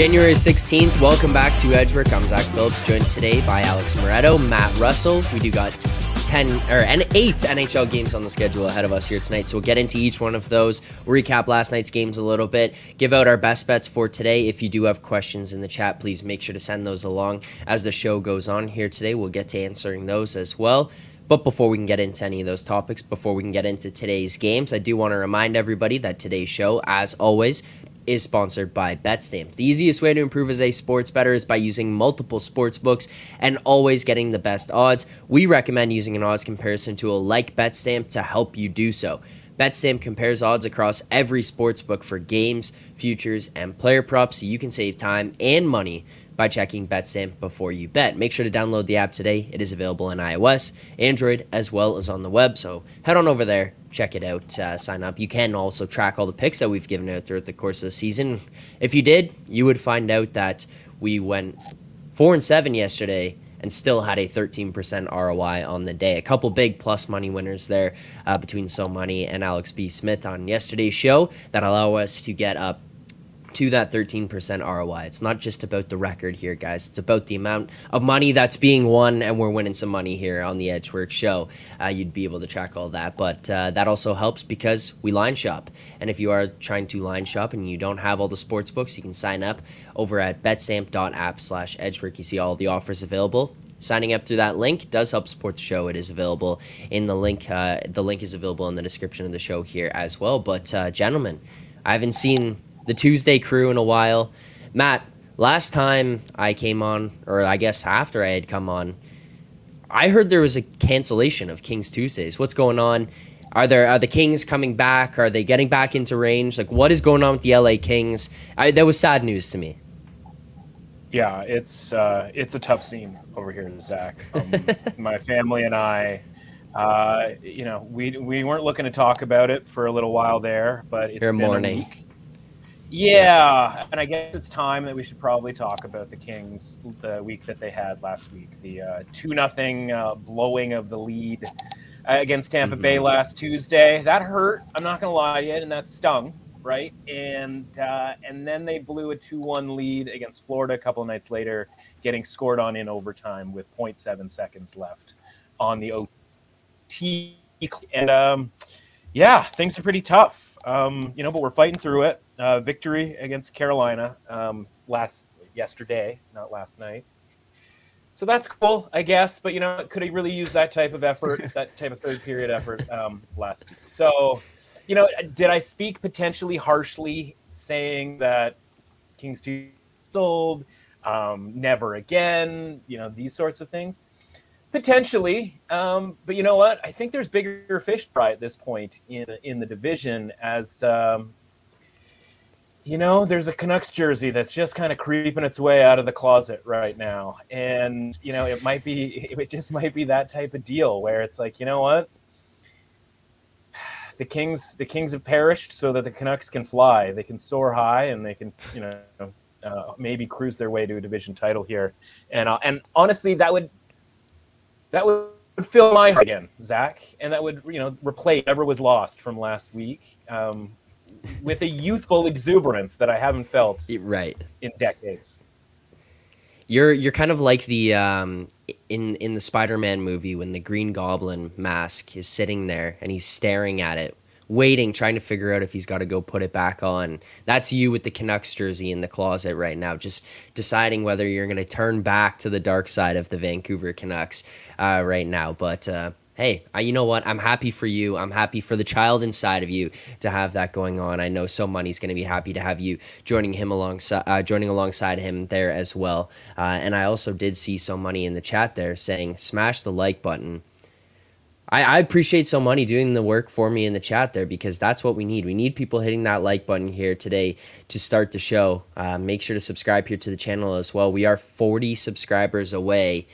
January 16th, welcome back to Edgework. I'm Zack Phillips, joined today by Alex Moretto, Matt Russell. We do got 10 or and 8 NHL games on the schedule ahead of us here tonight. So we'll get into each one of those, recap last night's games a little bit, give out our best bets for today. If you do have questions in the chat, please make sure to send those along as the show goes on here today. We'll get to answering those as well. But before we can get into any of those topics, before we can get into today's games, I do want to remind everybody that today's show, as always, is sponsored by BetStamp. The easiest way to improve as a sports bettor is by using multiple sports books and always getting the best odds. We recommend using an odds comparison tool like BetStamp to help you do so. BetStamp compares odds across every sports book for games, futures, and player props so you can save time and money by checking BetStamp before you bet. Make sure to download the app today. It is available on iOS, Android, as well as on the web. So head on over there, check it out, uh, sign up. You can also track all the picks that we've given out throughout the course of the season. If you did, you would find out that we went four and seven yesterday and still had a 13% ROI on the day. A couple big plus money winners there uh, between So Money and Alex B. Smith on yesterday's show that allow us to get up to that 13% ROI. It's not just about the record here, guys. It's about the amount of money that's being won, and we're winning some money here on the Edgework show. Uh, you'd be able to track all that, but uh, that also helps because we line shop. And if you are trying to line shop and you don't have all the sports books, you can sign up over at betstamp.app slash edgework. You see all the offers available. Signing up through that link does help support the show. It is available in the link. Uh, the link is available in the description of the show here as well. But uh, gentlemen, I haven't seen the Tuesday crew in a while. Matt, last time I came on, or I guess after I had come on, I heard there was a cancellation of Kings Tuesdays. What's going on? Are there are the Kings coming back? Are they getting back into range? Like what is going on with the LA Kings? I, that was sad news to me. Yeah, it's uh, it's a tough scene over here, Zack. Um, my family and I, uh, you know, we we weren't looking to talk about it for a little while there, but it's Fair been morning. a week. Yeah, and I guess it's time that we should probably talk about the Kings the week that they had last week, the uh, two nothing uh, blowing of the lead against Tampa Mhm. Bay last Tuesday. That hurt. I'm not gonna lie to you, and that stung, right? And uh, and then they blew a two one lead against Florida a couple of nights later, getting scored on in overtime with 0.7 seconds left on the OT. And um, yeah, things are pretty tough. Um, you know, but we're fighting through it. Uh, victory against Carolina um, last yesterday, not last night. So that's cool, I guess. But you know, could have really used that type of effort, that type of third period effort um, last week. So, you know, did I speak potentially harshly, saying that Kings two sold, um, never again? You know, these sorts of things. Potentially, um, but you know what? I think there's bigger fish to fry at this point in in the division. As um, you know, there's a Canucks jersey that's just kind of creeping its way out of the closet right now, and you know, it might be, it just might be that type of deal where it's like, you know what? The Kings, the Kings have perished so that the Canucks can fly. They can soar high, and they can, you know, uh, maybe cruise their way to a division title here. And uh, and honestly, that would that would fill my heart again, Zack, and that would you know replace whatever was lost from last week um, with a youthful exuberance that I haven't felt Right. in decades. You're you're kind of like the um, in in the Spider-Man movie when the Green Goblin mask is sitting there and he's staring at it, waiting, trying to figure out if he's got to go put it back on. That's you with the Canucks jersey in the closet right now, just deciding whether you're going to turn back to the dark side of the Vancouver Canucks uh, right now. But uh, hey, I, you know what? I'm happy for you. I'm happy for the child inside of you to have that going on. I know so money's going to be happy to have you joining him alongside, uh, joining alongside him there as well. Uh, and I also did see so money in the chat there saying, "Smash the like button." I, appreciate so money doing the work for me in the chat there because that's what we need. We need people hitting that like button here today to start the show. Uh, make sure to subscribe here to the channel as well. We are 40 subscribers away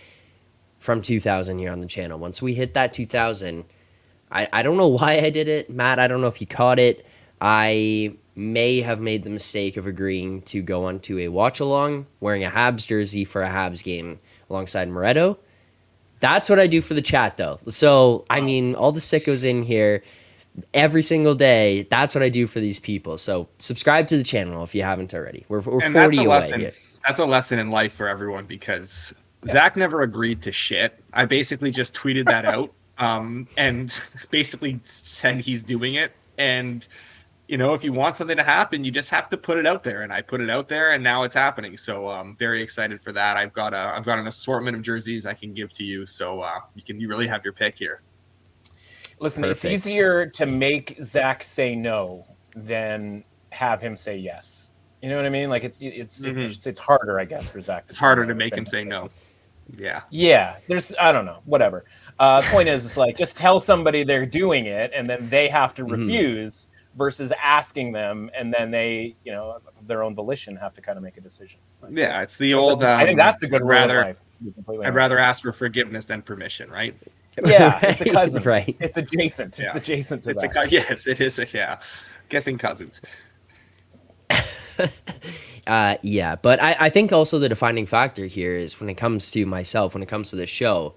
from 2,000 here on the channel. Once we hit that 2,000, I, I don't know why I did it. Matt, I don't know if you caught it. I may have made the mistake of agreeing to go onto a watch along wearing a Habs jersey for a Habs game alongside Moretto. That's what I do for the chat, though. So, I mean, all the sickos in here, every single day. That's what I do for these people. So subscribe to the channel if you haven't already. We're, we're 40 that's a away. lesson. That's a lesson in life for everyone because Zack never agreed to shit. I basically just tweeted that out um, and basically said he's doing it. And you know, if you want something to happen, you just have to put it out there. And I put it out there, and now it's happening. So I'm very excited for that. I've got a I've got an assortment of jerseys I can give to you, so uh, you can you really have your pick here. Listen, Perfect. it's easier to make Zack say no than have him say yes. You know what I mean? Like it's it's Mhm. it's, it's harder, I guess, for Zack. It's harder say to make him say no. Yeah. Yeah, there's I don't know, whatever. Uh, point is, it's like just tell somebody they're doing it, and then they have to Mhm. refuse, versus asking them, and then they, you know, of their own volition, have to kind of make a decision. Yeah, it's the old. Um, I think that's a good rule rather, of life. to be completely I'd honest. rather ask for forgiveness than permission, right? Yeah, it's a Right, cousin. Right. It's adjacent. Yeah. It's adjacent to It's that. cou- yes, it is a yeah. Guessing cousins. Uh, yeah, but I, I think also the defining factor here is when it comes to myself, when it comes to the show,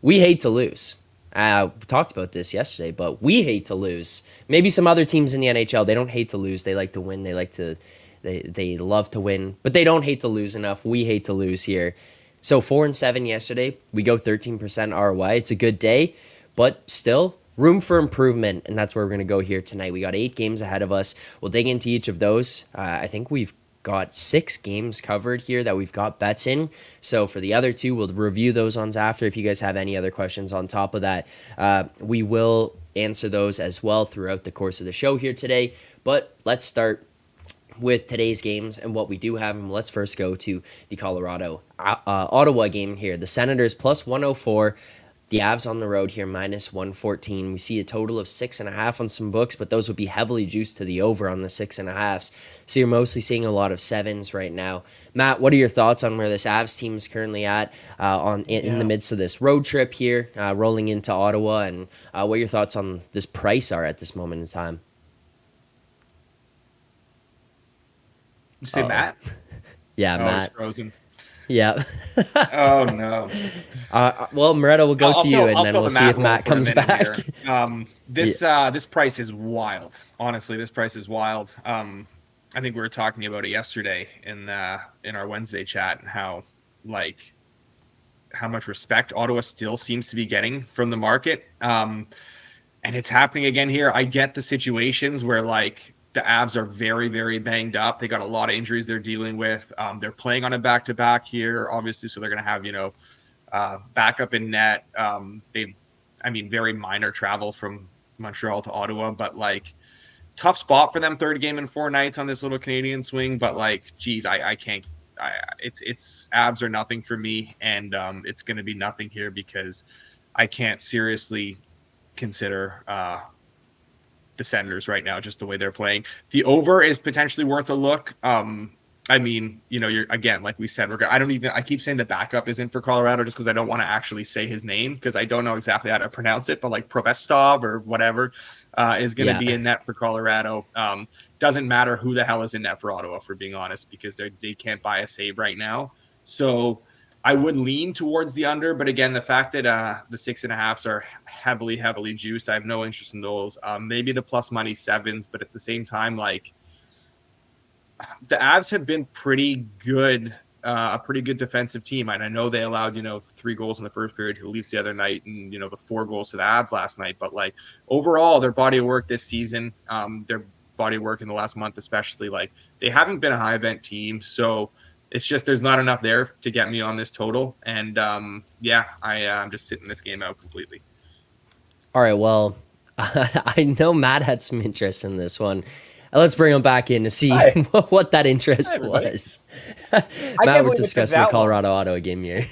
we hate to lose. Uh, we talked about this yesterday, but we hate to lose. Maybe some other teams in the NHL they don't hate to lose. They like to win. They like to, they they love to win, but they don't hate to lose enough. We hate to lose here. So four and seven yesterday. We go thirteen percent ROI. It's a good day, but still room for improvement, and that's where we're gonna go here tonight. We got eight games ahead of us. We'll dig into each of those. Uh, I think we've got six games covered here that we've got bets in. So for the other two, we'll review those ones after. If you guys have any other questions on top of that, uh, we will answer those as well throughout the course of the show here today. But let's start with today's games and what we do have. And let's first go to the Colorado uh, uh, Ottawa game here. The Senators plus 104. The Avs on the road here minus 114. We see a total of six and a half on some books, but those would be heavily juiced to the over on the six and a halves. So you're mostly seeing a lot of sevens right now. Matt, what are your thoughts on where this Avs team is currently at uh, on in, in the midst of this road trip here, uh, rolling into Ottawa, and uh, what your thoughts on this price are at this moment in time? You say Uh-oh. Matt? Yeah, oh, Matt. frozen. Yeah. Oh no. Uh, well, Moretto, we'll go I'll- to I'll you, fill- and I'll then we'll the see if Matt comes back. Um, this uh, this price is wild. Honestly, this price is wild. Um, I think we were talking about it yesterday in uh, in our Wednesday chat and how like how much respect Ottawa still seems to be getting from the market. Um, and it's happening again here. I get the situations where like the Avs are very, very banged up. They got a lot of injuries they're dealing with. Um, they're playing on a back to back here, obviously, so they're going to have you know uh, backup in net. Um, they, I mean, very minor travel from Montreal to Ottawa, but like tough spot for them. Third game in four nights on this little Canadian swing, but like, geez, I, I can't. I, it's it's Avs are nothing for me, and um, it's going to be nothing here because I can't seriously consider uh, the Senators right now, just the way they're playing. The over is potentially worth a look. Um, I mean, you know, you're again, like we said, we're. I don't even. I keep saying the backup is in for Colorado just because I don't want to actually say his name because I don't know exactly how to pronounce it. But like Provestov or whatever uh, is going to Yeah. be in net for Colorado. Um, doesn't matter who the hell is in net for Ottawa, for being honest, because they they can't buy a save right now. So I would lean towards the under, but again, the fact that uh, the six and a halfs are heavily, heavily juiced, I have no interest in those. Um, maybe the plus money sevens, but at the same time, like the Avs have been pretty good, uh, a pretty good defensive team, and I know they allowed you know three goals in the first period to the Leafs the other night, and you know the four goals to the Avs last night. But like overall, their body of work this season, um, their body of work in the last month, especially, like they haven't been a high event team, so it's just there's not enough there to get me on this total. And um, yeah, I, uh, I'm just sitting this game out completely. All right. Well, I know Matt had some interest in this one. Uh, Let's bring him back in to see Hi. what that interest Hi, everybody. was. can't Matt, we're believe it discussing that the long. Colorado Ottawa game here.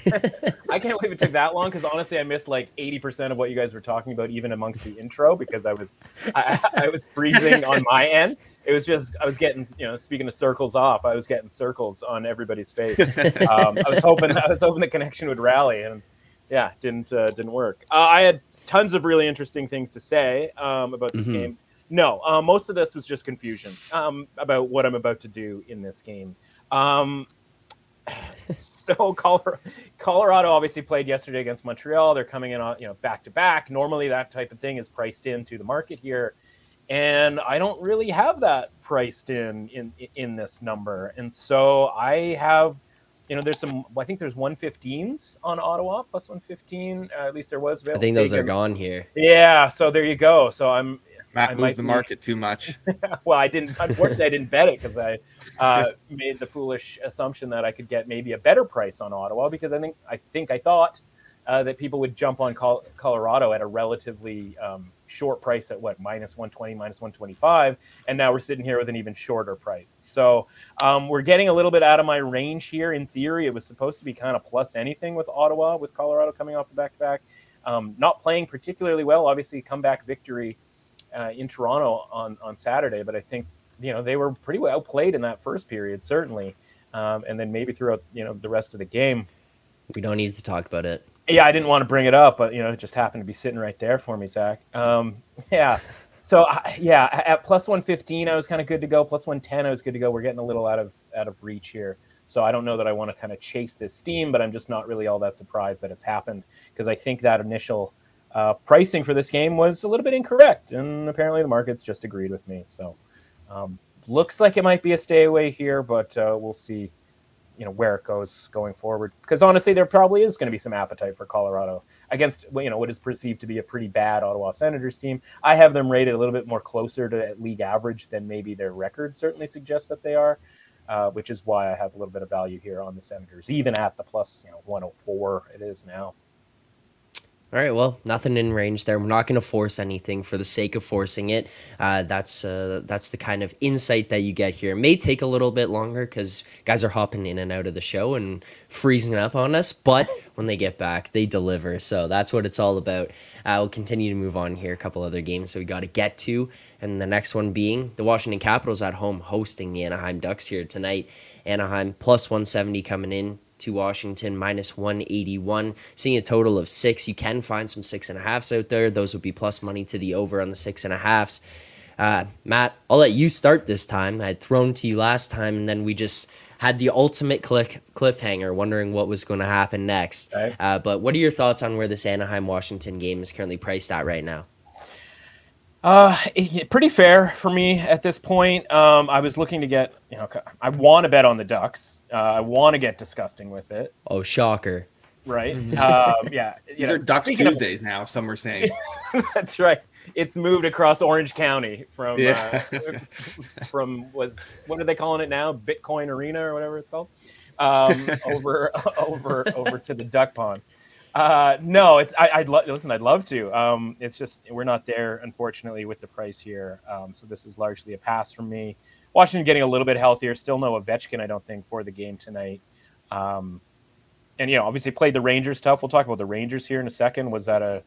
I can't believe it took that long because honestly, I missed like eighty percent of what you guys were talking about, even amongst the intro, because I was I, I was freezing on my end. It was just I was getting you know speaking of circles off, I was getting circles on everybody's face. Um, I was hoping I was hoping the connection would rally, and yeah, didn't uh, didn't work. Uh, I had tons of really interesting things to say um, about this Mhm. game. No, uh, most of this was just confusion um, about what I'm about to do in this game. Um, so Colorado, Colorado obviously played yesterday against Montreal. They're coming in on you know back to back. Normally that type of thing is priced into the market here. And I don't really have that priced in in in this number. And so I have, you know, there's some. I think there's 115s on Ottawa plus 115. Uh, at least there was. Available. I think those are gone here. Yeah, so there you go. So I'm. Matt I moved the be, market too much. well, I didn't. Unfortunately, I didn't bet it because I uh, made the foolish assumption that I could get maybe a better price on Ottawa because I think I think I thought uh, that people would jump on Col- Colorado at a relatively um, short price at what minus 120 minus 125 and now we're sitting here with an even shorter price. So um, we're getting a little bit out of my range here. In theory it was supposed to be kind of plus anything with ottawa with colorado coming off the back-to-back um, not playing particularly well. Obviously comeback victory uh, in toronto on, on saturday but i think you know they were pretty well played in that first period certainly. Um, and then maybe throughout you know the rest of the game. We don't need to talk about it yeah, I didn't want to bring it up, but you know, it just happened to be sitting right there for me, Zack. Um, yeah. So yeah, at plus one fifteen, I was kind of good to go. Plus one ten, I was good to go. We're getting a little out of out of reach here. So I don't know that I want to kind of chase this steam, but I'm just not really all that surprised that it's happened because I think that initial uh, pricing for this game was a little bit incorrect, and apparently the markets just agreed with me. So um, looks like it might be a stay away here, but uh, we'll see you know where it goes going forward. Because honestly, there probably is going to be some appetite for Colorado against you know what is perceived to be a pretty bad Ottawa Senators team. I have them rated a little bit more closer to league average than maybe their record certainly suggests that they are. Uh, which is why I have a little bit of value here on the Senators, even at the plus, you know, 104 it is now. All right, well, nothing in range there. We're not going to force anything for the sake of forcing it. Uh, that's uh, that's the kind of insight that you get here. It may take a little bit longer because guys are hopping in and out of the show and freezing up on us, but when they get back, they deliver. So that's what it's all about. Uh, we'll continue to move on here. A couple other games that we got to get to, and the next one being the Washington Capitals at home hosting the Anaheim Ducks here tonight. Anaheim plus 170 coming in to Washington, minus 181. Seeing a total of six. You can find some six and a halfs out there. Those would be plus money to the over on the six and a halfs. Uh, Matt, I'll let you start this time. I had thrown to you last time, and then we just had the ultimate cliff, cliffhanger, wondering what was going to happen next. Okay. Uh, but what are your thoughts on where this Anaheim Washington game is currently priced at right now? Uh, pretty fair for me at this point. Um, I was looking to get, you know, I want to bet on the Ducks. Uh, I want to get disgusting with it. Oh, shocker! Right? um, yeah. These know, are Ducks Tuesdays of, now. Some were saying. that's right. It's moved across Orange County from yeah. uh, from was what are they calling it now? Bitcoin Arena or whatever it's called. Um, over over over to the Duck Pond. Uh, no, it's I, would listen. I'd love to. Um, it's just we're not there, unfortunately, with the price here. Um, so this is largely a pass from me. Washington getting a little bit healthier. Still no Ovechkin, I don't think, for the game tonight. Um, and you know, obviously played the Rangers tough. We'll talk about the Rangers here in a second. Was that a,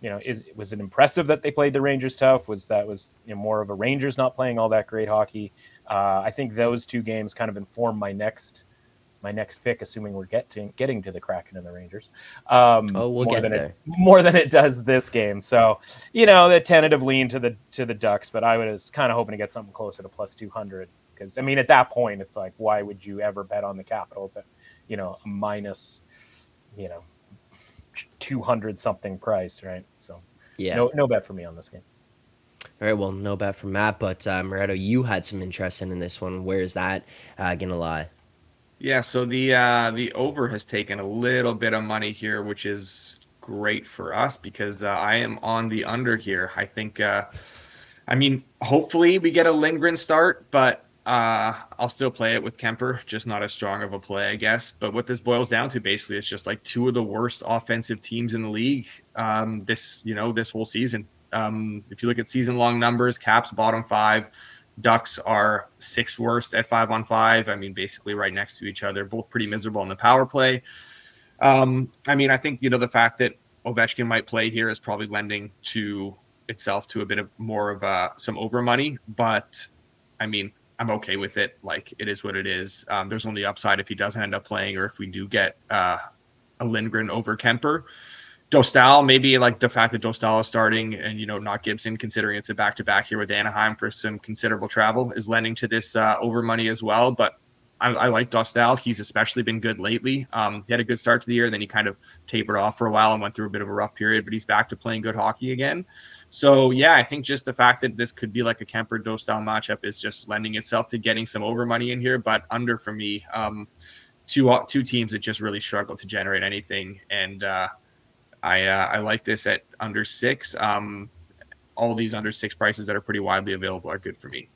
you know, is was it impressive that they played the Rangers tough? Was that was you know, more of a Rangers not playing all that great hockey? Uh, I think those two games kind of inform my next my next pick, assuming we're getting getting to the Kraken and the Rangers. Um, oh, we'll get there it, more than it does this game. So you know the tentative lean to the to the Ducks, but I was kind of hoping to get something closer to plus two hundred because I mean at that point it's like why would you ever bet on the Capitals at you know a minus you know two hundred something price, right? So yeah, no no bet for me on this game. All right, well, no bet for Matt, but uh, Moretto, you had some interest in, in this one. Where is that uh, gonna lie? Yeah, so the uh, the over has taken a little bit of money here, which is great for us because uh, I am on the under here. I think, uh, I mean, hopefully we get a Lindgren start, but uh, I'll still play it with Kuemper, just not as strong of a play, I guess. But what this boils down to basically is just like two of the worst offensive teams in the league um, this you know this whole season. Um, if you look at season long numbers, Caps bottom five. Ducks are sixth worst at five on five. I mean, basically right next to each other, both pretty miserable in the power play. Um, I mean, I think you know the fact that Ovechkin might play here is probably lending to itself to a bit of more of uh, some over money, but I mean, I'm okay with it. Like it is what it is. Um, there's only upside if he doesn't end up playing, or if we do get uh, a Lindgren over Kuemper. Dostal, maybe like the fact that Dostal is starting and you know not Gibson, considering it's a back to back here with Anaheim for some considerable travel, is lending to this uh, over money as well. But I, I like Dostal. He's especially been good lately. Um, he had a good start to the year, then he kind of tapered off for a while and went through a bit of a rough period, but he's back to playing good hockey again. So yeah, I think just the fact that this could be like a Kuemper Dostal matchup is just lending itself to getting some over money in here, but under for me. Um, two two teams that just really struggle to generate anything, and uh, I uh, I like this at under six. Um, all these under six prices that are pretty widely available are good for me.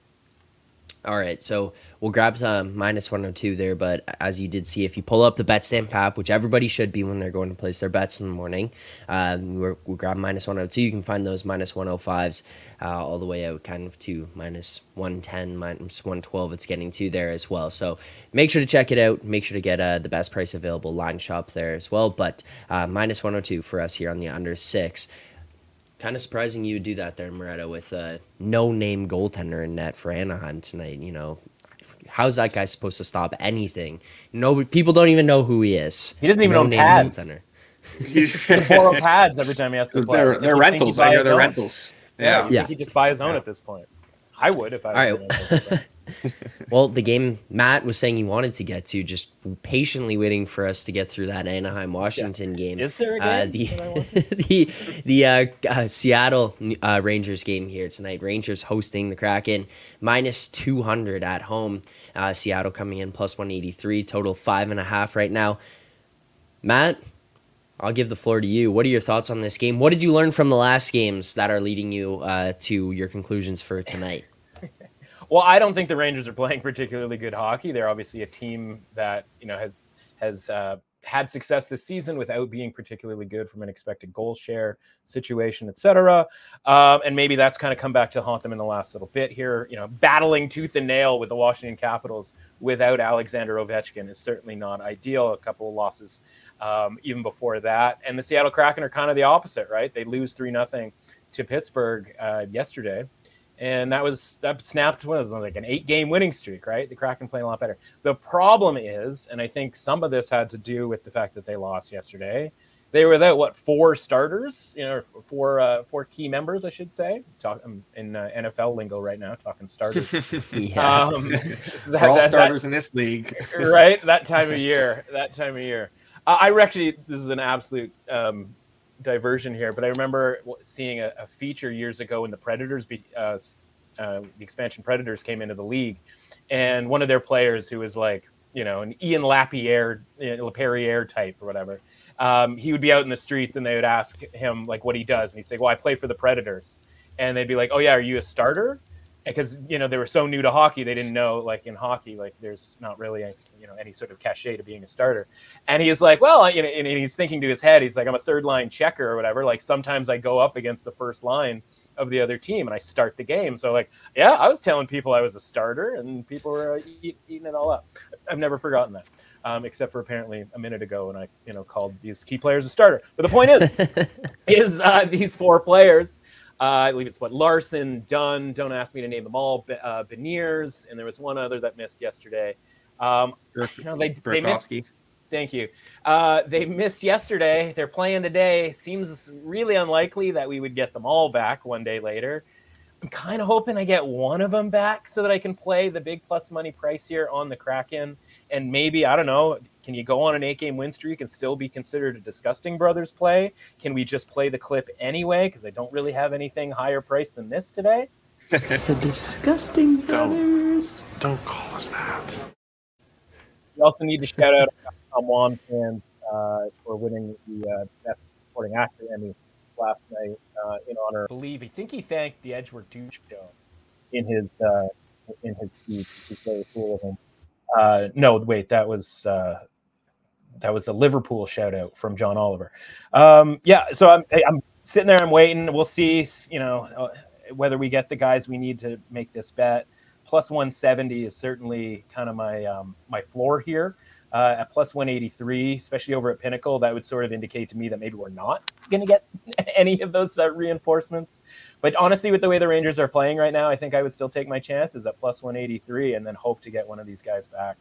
All right, so we'll grab some minus 102 there, but as you did see, if you pull up the BetStamp app, which everybody should be when they're going to place their bets in the morning, um, we'll, we'll grab minus 102. You can find those minus 105s uh, all the way out kind of to minus 110, minus 112. It's getting to there as well. So make sure to check it out. Make sure to get uh, the best price available line shop there as well. But uh, minus 102 for us here on the under six kind of surprising you would do that there, Moretto, with a no-name goaltender in net for Anaheim tonight. You know, how's that guy supposed to stop anything? No, people don't even know who he is. He doesn't even no own pads. Goaltender. he borrow pads every time he has to play. They're, they're rentals. I hear they're rentals. Yeah, yeah. He just buy his own yeah. at this point. I would if I. All right. well, the game Matt was saying he wanted to get to, just patiently waiting for us to get through that Anaheim Washington yeah. game. Is there a uh, game? Uh, the the the uh, uh, Seattle uh, Rangers game here tonight. Rangers hosting the Kraken, minus two hundred at home. Uh, Seattle coming in plus one eighty three. Total five and a half right now. Matt, I'll give the floor to you. What are your thoughts on this game? What did you learn from the last games that are leading you to your conclusions for tonight? Well, I don't think the Rangers are playing particularly good hockey. They're obviously a team that you know has has uh, had success this season without being particularly good from an expected goal share situation, etc. Um, and maybe that's kind of come back to haunt them in the last little bit here. You know, battling tooth and nail with the Washington Capitals without Alexander Ovechkin is certainly not ideal. A couple of losses um, even before that, and the Seattle Kraken are kind of the opposite, right? They lose three nothing to Pittsburgh uh, yesterday and that was that snapped was like an eight game winning streak, right? The Kraken playing a lot better. The problem is, and I think some of this had to do with the fact that they lost yesterday. They were without what four starters, you know, four uh, four key members, I should say. Talk I'm in uh, NFL lingo right now, talking starters. yeah, um, We're all starters that, in this league, right? That time of year, that time of year. Uh, I actually, this is an absolute um, diversion here, but I remember seeing a, a feature years ago when the Predators, be, uh, uh, the expansion Predators came into the league, and one of their players who was like, you know, an Ian Laperrière, Laperrière type or whatever, um, he would be out in the streets and they would ask him like what he does, and he'd say, "Well, I play for the Predators," and they'd be like, "Oh yeah, are you a starter?" Because you know they were so new to hockey, they didn't know like in hockey, like there's not really a, you know any sort of cachet to being a starter. And he's like, well, you know, and he's thinking to his head, he's like, I'm a third line checker or whatever. Like sometimes I go up against the first line of the other team and I start the game. So like, yeah, I was telling people I was a starter, and people were uh, eat, eating it all up. I've never forgotten that. Um, except for apparently a minute ago when I, you know, called these key players a starter. But the point is, is uh, these four players uh, I believe it's what Larsson, Dunn. Don't ask me to name them all. Uh, Beniers, and there was one other that missed yesterday. Um, you know, they, they missed. Thank you. Uh, they missed yesterday. They're playing today. Seems really unlikely that we would get them all back one day later. I'm kind of hoping I get one of them back so that I can play the big plus money price here on the Kraken. And maybe, I don't know, can you go on an eight game win streak and still be considered a disgusting brothers play? Can we just play the clip anyway? Because I don't really have anything higher price than this today. the disgusting brothers. Don't, don't call us that. We also need to shout out Tom Wan fans uh, for winning the uh, Best Supporting Actor Emmy last night uh, in honor. I believe I think he thanked the Edgeworth Douche Show in his uh, in his speech, which is very cool of him. Uh, no, wait, that was uh, that was a Liverpool shout out from John Oliver. Um, yeah, so I'm I'm sitting there, I'm waiting. We'll see, you know, uh, whether we get the guys we need to make this bet plus 170 is certainly kind of my um, my floor here. Uh, at plus 183, especially over at Pinnacle, that would sort of indicate to me that maybe we're not going to get any of those uh, reinforcements. But honestly, with the way the Rangers are playing right now, I think I would still take my chances at plus 183 and then hope to get one of these guys back.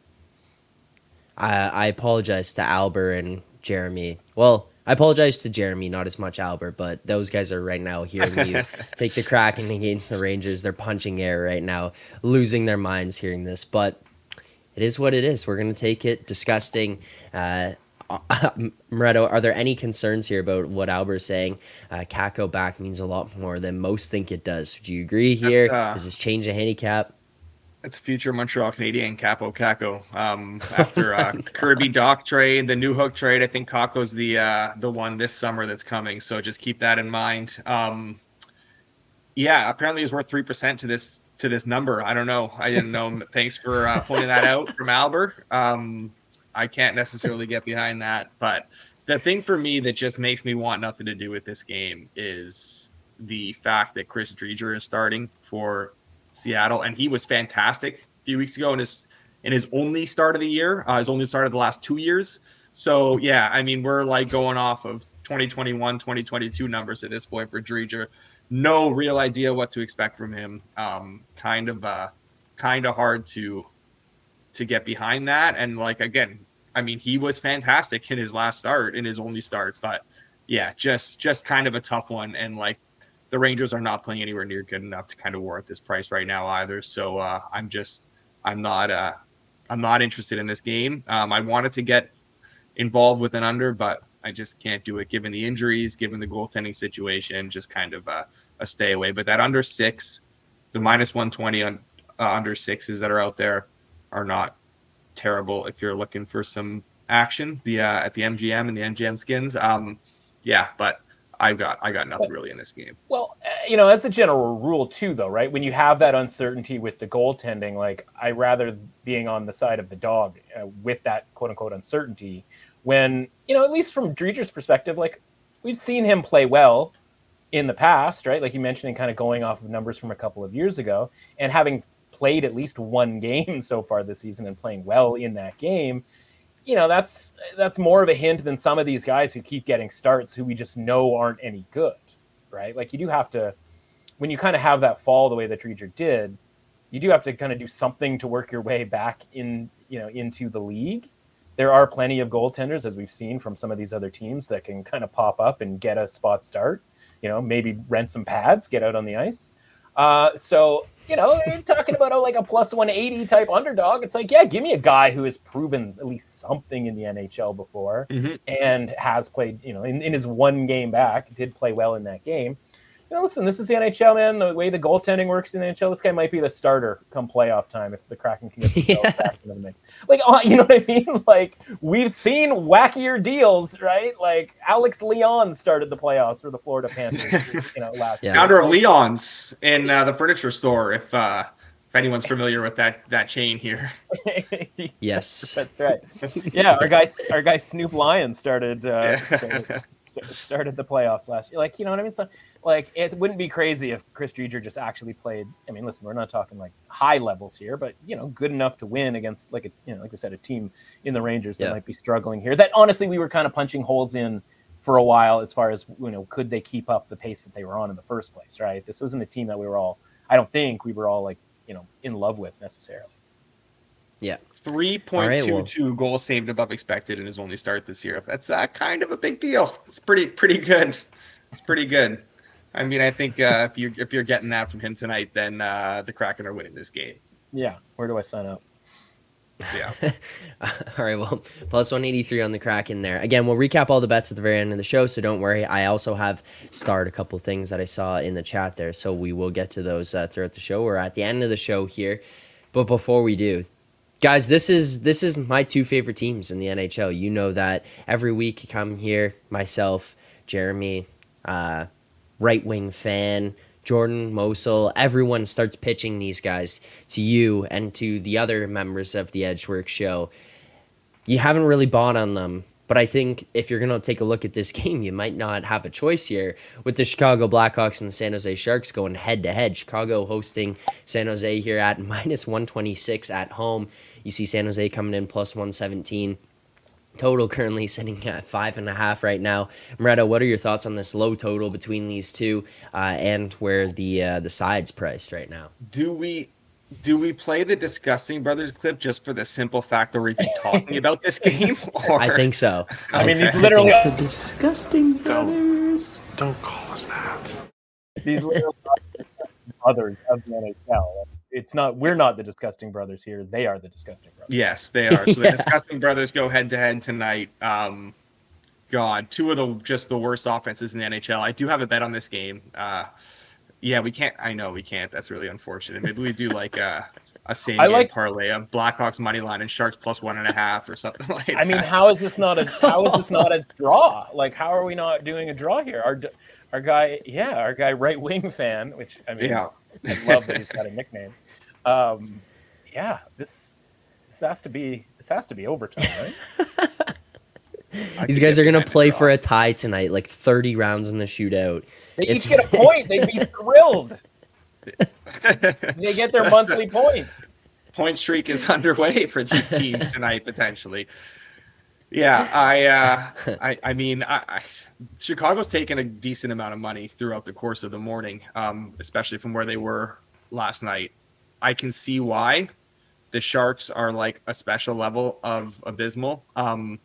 I, I apologize to Albert and Jeremy. Well, I apologize to Jeremy, not as much Albert, but those guys are right now hearing you take the Kraken against the Rangers. They're punching air right now, losing their minds hearing this. But it is what it is. We're gonna take it. Disgusting. Uh, Moretto, are there any concerns here about what Albert's saying? Uh, Kakko back means a lot more than most think it does. Do you agree here? Uh, does this change the handicap? It's future Montreal Canadian Kaapo Kakko. Um, after uh, Kirby Dach trade, the Newhook trade, I think Kakko's the uh, the one this summer that's coming. So just keep that in mind. Um, yeah, apparently he's worth three percent to this to this number. I don't know. I didn't know. Thanks for uh, pointing that out from Albert. Um, I can't necessarily get behind that, but the thing for me that just makes me want nothing to do with this game is the fact that Chris Driedger is starting for Seattle, and he was fantastic a few weeks ago in his in his only start of the year, uh, his only start of the last two years. So yeah, I mean we're like going off of 2021, 2022 numbers at this point for Driedger. No real idea what to expect from him. Um, kind of uh, kind of hard to to get behind that. And like again, I mean he was fantastic in his last start, in his only start, but yeah, just just kind of a tough one. And like the Rangers are not playing anywhere near good enough to kind of warrant this price right now either. So uh, I'm just I'm not uh I'm not interested in this game. Um, I wanted to get involved with an under, but I just can't do it given the injuries, given the goaltending situation. Just kind of uh, a stay away. But that under six, the minus 120 on uh, under sixes that are out there are not terrible if you're looking for some action. The uh, at the MGM and the MGM skins, um, yeah, but I got I got nothing really in this game. Well, uh, you know, as a general rule too, though, right? When you have that uncertainty with the goaltending, like I rather being on the side of the dog uh, with that quote unquote uncertainty. When you know, at least from Driedger's perspective, like we've seen him play well in the past, right? Like you mentioned, kind of going off of numbers from a couple of years ago, and having played at least one game so far this season and playing well in that game you know that's that's more of a hint than some of these guys who keep getting starts who we just know aren't any good, right? Like you do have to when you kind of have that fall the way that Driedger did, you do have to kind of do something to work your way back in you know into the league. There are plenty of goaltenders, as we've seen from some of these other teams, that can kind of pop up and get a spot start. You know, maybe rent some pads, get out on the ice. Uh, so you know, talking about a, like a plus 180 type underdog. It's like, yeah, give me a guy who has proven at least something in the NHL before Mm-hmm. and has played, you know, in, in his one game back, did play well in that game. You know, listen, this is the NHL, man. The way the goaltending works in the NHL, this guy might be the starter come playoff time if the Kraken can get themselves Yeah. back into the mix. Like, uh, you know what I mean? Like, we've seen wackier deals, right? Like, Alex Leon started the playoffs for the Florida Panthers, you know, last Yeah. year. Founder of Leon's in uh, the furniture store. If uh, if anyone's familiar with that that chain here. Yes. That's right. Yeah, our guy, our guy Snoop Lion started, uh, Yeah. started, started the playoffs last year. Like, you know what I mean? So, like, it wouldn't be crazy if Chris Driedger just actually played. I mean, listen, we're not talking like high levels here, but you know, good enough to win against like a you know, like we said, a team in the Rangers that yeah. might be struggling here. That honestly, we were kind of punching holes in for a while as far as you know, could they keep up the pace that they were on in the first place? Right? This wasn't a team that we were all. I don't think we were all like you know in love with necessarily. Yeah. 3.22 goals saved above expected in his only start this year. That's uh, kind of a big deal. It's pretty pretty good. It's pretty good. I mean, I think uh, if you if you're getting that from him tonight, then uh, the Kraken are winning this game. Yeah. Where do I sign up? Yeah. all right. Well, plus 183 on the Kraken there. Again, we'll recap all the bets at the very end of the show, so don't worry. I also have starred a couple things that I saw in the chat there, so we will get to those uh, throughout the show. We're at the end of the show here. But before we do, guys, this is this is my two favorite teams in the NHL. You know that every week you come here, myself, Jeremy, uh, right wing fan, Jordan Mosel, everyone starts pitching these guys to you and to the other members of the Edgework show. You haven't really bought on them, but I think if you're going to take a look at this game, you might not have a choice here with the Chicago Blackhawks and the San Jose Sharks going head to head. Chicago hosting San Jose here at minus 126 at home. You see San Jose coming in plus 117. Total currently sitting at five and a half right now. Moretto, what are your thoughts on this low total between these two, uh, and where the uh, the sides priced right now? do we do we play the disgusting brothers clip just for the simple fact that we're even talking about this game? Or I think so. I mean, Okay. these literally The disgusting brothers. Don't call us that. these little brothers of the NHL. it's not we're not the disgusting brothers here. They are the disgusting brothers. Yes, they are. So Yeah. the disgusting brothers go head to head tonight. Um, God, two of the just the worst offenses in the NHL. I do have a bet on this game. Uh, yeah, we can't. I know we can't. That's really unfortunate. Maybe we do like a a same I game like- parlay of Blackhawks money line and Sharks plus one and a half or something like that. I mean, how is this not a how is this not a draw? Like, how are we not doing a draw here? Our our guy, yeah, our guy, right wing fan, which I mean, Yeah. I love that he's got a nickname. Um, yeah, this this has to be this has to be overtime, right? I These guys are gonna play for a tie tonight, like 30 rounds in the shootout. They It's- each get a point. They'd be thrilled. They get their monthly points. point streak is underway for these teams tonight potentially. Yeah, I, uh, I, I mean, I, I, Chicago's taken a decent amount of money throughout the course of the morning, um, especially from where they were last night. I can see why the Sharks are like a special level of abysmal. Um,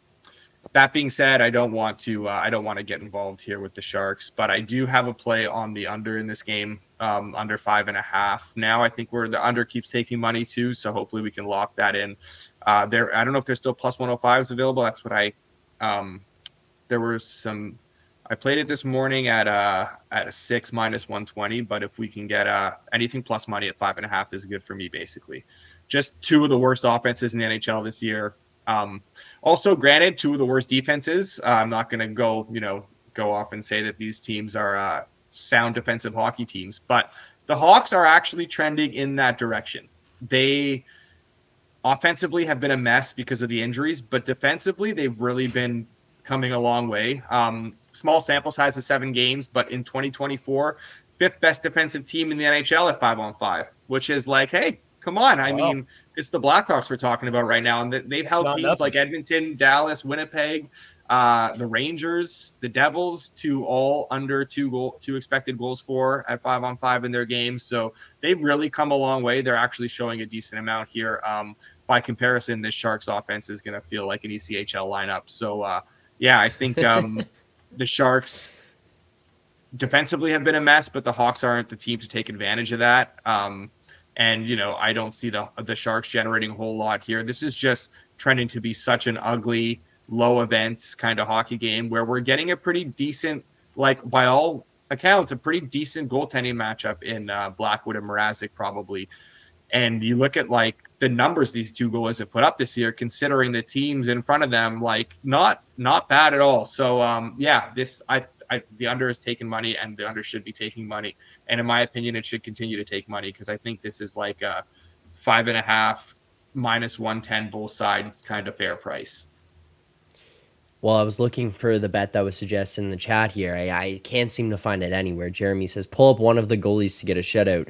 that being said, I don't want to uh, I don't want to get involved here with the Sharks, but I do have a play on the under in this game, um, under five and a half. Now I think where the under keeps taking money too, so hopefully we can lock that in. Uh, there, I don't know if there's still plus 105s available. That's what I. Um, there were some. I played it this morning at uh at a six minus 120, but if we can get uh anything plus money at five and a half is good for me basically. Just two of the worst offenses in the NHL this year. Um, also, granted, two of the worst defenses. Uh, I'm not going to go, you know, go off and say that these teams are uh, sound defensive hockey teams, but the Hawks are actually trending in that direction. They offensively have been a mess because of the injuries, but defensively they've really been coming a long way. Um, small sample size of seven games, but in 2024, fifth best defensive team in the NHL at five on five, which is like, hey, come on. I Wow. mean, it's the Blackhawks we're talking about right now, and they've held teams nothing. like Edmonton, Dallas, Winnipeg, uh, the Rangers, the Devils to all under two goal, two expected goals for at five on five in their games. So they've really come a long way. They're actually showing a decent amount here. Um, by comparison, this Sharks offense is going to feel like an ECHL lineup. So uh, yeah, I think um, the Sharks defensively have been a mess, but the Hawks aren't the team to take advantage of that. Um, and you know, I don't see the the Sharks generating a whole lot here. This is just trending to be such an ugly, low events kind of hockey game where we're getting a pretty decent, like by all accounts, a pretty decent goaltending matchup in uh, Blackwood and Mrazek probably. And you look at like the numbers these two goalies have put up this year, considering the teams in front of them, like not not bad at all. So um, yeah, this I, I the under is taking money, and the under should be taking money. And in my opinion, it should continue to take money because I think this is like a five and a half minus one ten both sides kind of fair price. Well, I was looking for the bet that was suggested in the chat here. I, I can't seem to find it anywhere. Jeremy says pull up one of the goalies to get a shutout.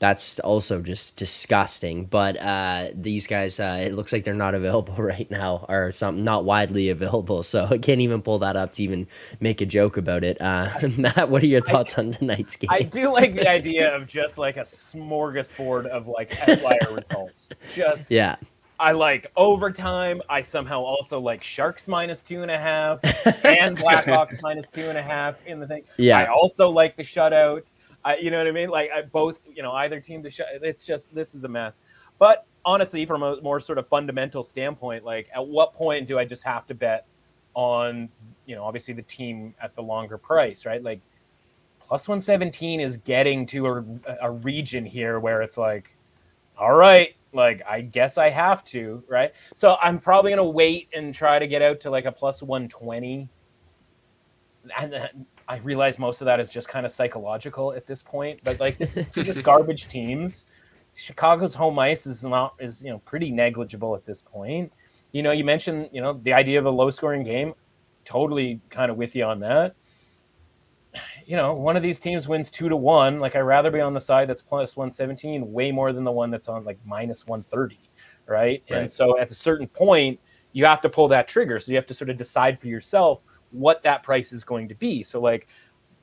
That's also just disgusting. But uh, these guys, uh, it looks like they're not available right now, or some not widely available. So I can't even pull that up to even make a joke about it. Uh, Matt, what are your thoughts on tonight's game? I do like the idea of just like a smorgasbord of like outlier results. Just yeah, I like overtime. I somehow also like Sharks minus two and a half and Blackhawks minus two and a half in the thing. Yeah. I also like the shutouts. I, you know what I mean? Like I both, you know, either team to shut. It's just this is a mess. But honestly, from a more sort of fundamental standpoint, like at what point do I just have to bet on, you know, obviously the team at the longer price, right? Like plus 117 is getting to a, a region here where it's like, all right, like I guess I have to, right? So I'm probably gonna wait and try to get out to like a plus 120. And then I realize most of that is just kind of psychological at this point, but like this is two just garbage teams. Chicago's home ice is not is you know pretty negligible at this point. You know, you mentioned you know the idea of a low scoring game. Totally kind of with you on that. You know, one of these teams wins two to one. Like I'd rather be on the side that's plus one seventeen way more than the one that's on like minus one thirty, right? And so at a certain point, you have to pull that trigger. So you have to sort of decide for yourself what that price is going to be. So like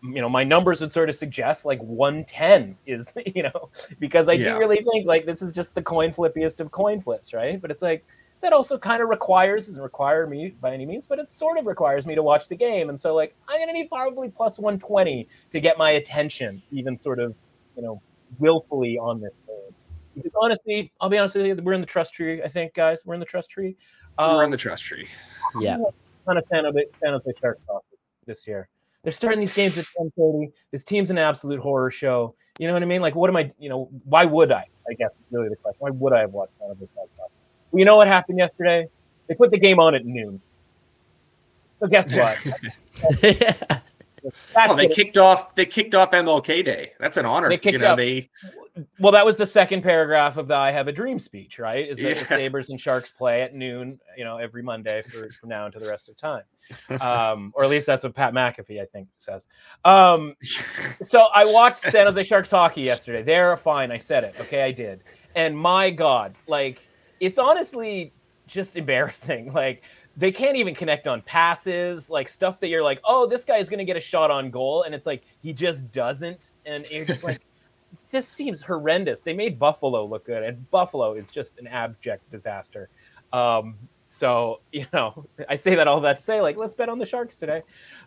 you know, my numbers would sort of suggest like 110 is, you know, because I Yeah. do really think like this is just the coin flippiest of coin flips, right? But it's like that also kind of requires doesn't require me by any means, but it sort of requires me to watch the game. And so like I'm gonna need probably plus 120 to get my attention, even sort of, you know, willfully on this thing. Because honestly, I'll be honest with you, we're in the trust tree. I think, guys, we're in the trust tree. We're in Um, the trust tree. Yeah. Kind of fan of it, fan of the Sharks talk this year. They're starting these games at 10:30. This team's an absolute horror show. You know what I mean? Like, what am I? You know, why would I? I guess is really the question. Why would I have watched San Jose Sharks talk? Well, you know what happened yesterday? They put the game on at noon. So guess what? That's Well, they what- kicked off. They kicked off MLK Day. That's an honor. They kicked you know, off- They well, that was the second paragraph of the "I Have a Dream" speech, right? Is that the Sabres and Sharks play at noon, you know, every Monday for from now until the rest of time, um, or at least that's what Pat McAfee I think says. Um, so I watched San Jose Sharks hockey yesterday. They're fine. I said it. Okay, I did. And my God, like it's honestly just embarrassing. Like they can't even connect on passes, like stuff that you're like, oh, this guy's gonna get a shot on goal, and it's like he just doesn't, and you're just like. This team's horrendous. They made Buffalo look good, and Buffalo is just an abject disaster. Um, so you know, I say that all that to say, like, let's bet on the Sharks today.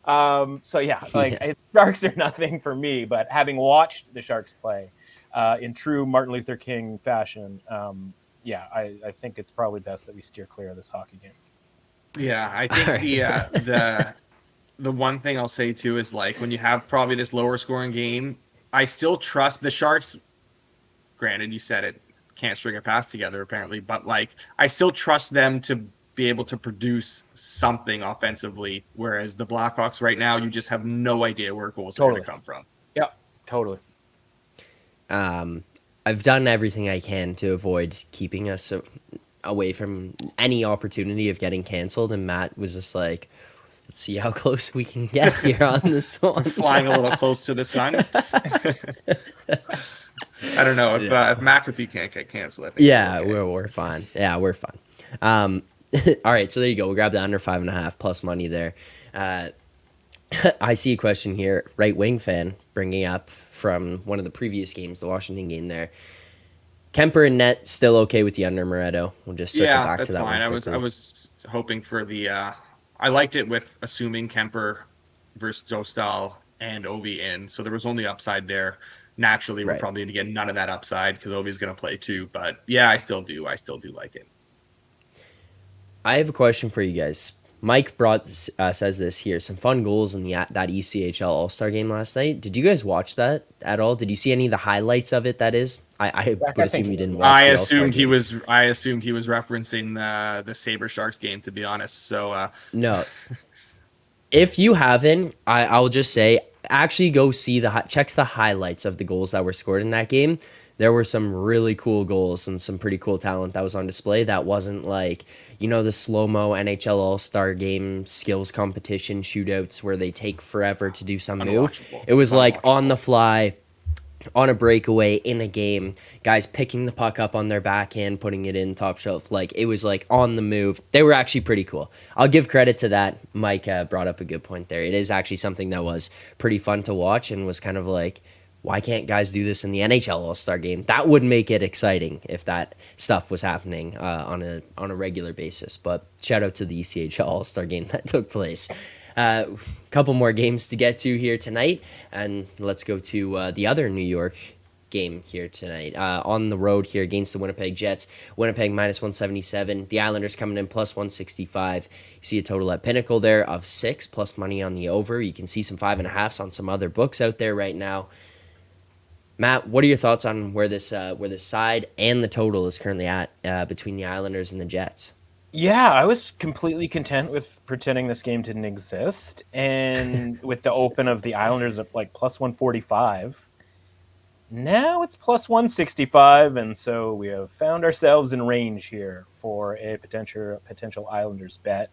Um, so yeah, like Yeah. it- Sharks are nothing for me, but having watched the Sharks play uh, in true Martin Luther King fashion, um, yeah, I, I think it's probably best that we steer clear of this hockey game. Yeah, I think Alright. the uh, the the one thing I'll say too is like when you have probably this lower scoring game, I still trust the Sharks. Granted, you said it can't string a pass together apparently, but like I still trust them to be able to produce something offensively. Whereas the Blackhawks right now, you just have no idea where goals are Totally. going to come from. Yeah, totally. um, I've done everything I can to avoid keeping us away from any opportunity of getting canceled, and Matt was just like, "Let's see how close we can get here on this one." Flying a little close to the sun. I don't know if, uh, if McAfee can't get canceled. I think Yeah, we're we're fine. Yeah, we're fine. Um, all right, so there you go. We grab the under five and a half plus money there. Uh, I see a question here. Right wing fan bringing up from one of the previous games, the Washington game. There, Kuemper and Net still okay with the under Moretto. We'll just circle yeah, back to that fine. one. I was I was hoping for the. Uh, I liked it with assuming Kuemper versus Dostal and Ovi in, so there was only upside there. Naturally, we're Right. probably going to get none of that upside because Ovi's going to play too. But yeah, I still do. I still do like it. I have a question for you guys. Mike brought uh, says this here. Some fun goals in the that ECHL All Star game last night. Did you guys watch that at all? Did you see any of the highlights of it? That is, I, I I would think assume he you didn't watch. I the All-Star assumed he game. was. I assumed he was referencing the the Sabre Sharks game. To be honest, so uh, No. if you haven't, I, I'll just say actually go see the hi- check the highlights of the goals that were scored in that game. There were some really cool goals and some pretty cool talent that was on display. That wasn't like you know the slow mo NHL All Star Game skills competition shootouts where they take forever to do some move. It was like on the fly on a breakaway in a game, guys picking the puck up on their backhand, putting it in top shelf. Like it was like on the move. They were actually pretty cool. I'll give credit to that. Mike uh, brought up a good point there. It is actually something that was pretty fun to watch and was kind of like, why can't guys do this in the NHL All Star Game? That would make it exciting if that stuff was happening uh, on a on a regular basis. But shout out to the ECHL All Star Game that took place. A uh, couple more games to get to here tonight, and let's go to uh, the other New York game here tonight. Uh, on the road here against the Winnipeg Jets. Winnipeg minus 177. The Islanders coming in plus 165. You see a total at Pinnacle there of six plus money on the over. You can see some five and a halfs on some other books out there right now. Matt, what are your thoughts on where this uh, where this side and the total is currently at uh, between the Islanders and the Jets? Yeah, I was completely content with pretending this game didn't exist, and with the open of the Islanders at like plus one forty five. Now it's plus one sixty five, and so we have found ourselves in range here for a potential potential Islanders bet.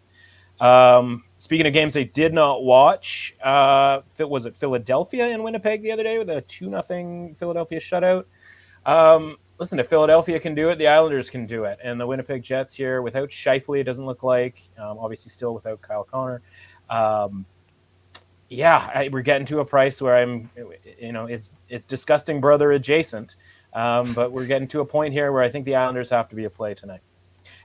Um, speaking of games they did not watch, uh, was it Philadelphia and Winnipeg the other day with a two nothing Philadelphia shutout? Um, listen, if Philadelphia can do it, the Islanders can do it, and the Winnipeg Jets here without Scheifele, it doesn't look like. Um, obviously, still without Kyle Connor. Um, yeah, I, we're getting to a price where I'm, you know, it's it's disgusting brother adjacent, um, but we're getting to a point here where I think the Islanders have to be a play tonight.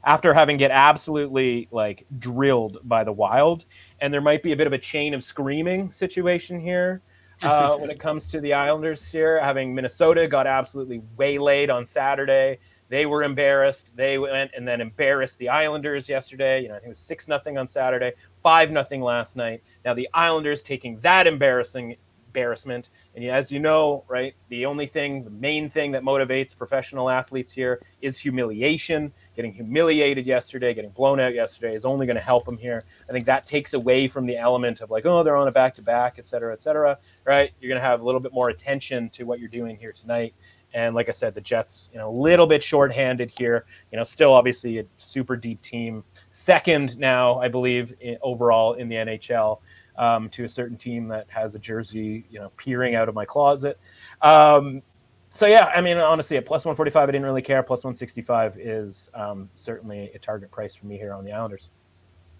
After having get absolutely like drilled by the Wild, and there might be a bit of a chain of screaming situation here. uh, when it comes to the Islanders here. Having Minnesota got absolutely waylaid on Saturday. They were embarrassed. They went and then embarrassed the Islanders yesterday. You know, I think it was six nothing on Saturday, five nothing last night. Now the Islanders taking that embarrassing embarrassment. And as you know, right, the only thing, the main thing that motivates professional athletes here is humiliation. Getting humiliated yesterday, getting blown out yesterday is only going to help them here. I think that takes away from the element of like, oh, they're on a back to back, et cetera, et cetera, right? You're going to have a little bit more attention to what you're doing here tonight. And like I said, the Jets, you know, a little bit shorthanded here. You know, still obviously a super deep team. Second now, I believe, in, overall in the NHL um, to a certain team that has a jersey, you know, peering out of my closet. Um, so yeah, I mean, honestly, at plus 145, I didn't really care. Plus 165 is um, certainly a target price for me here on the Islanders.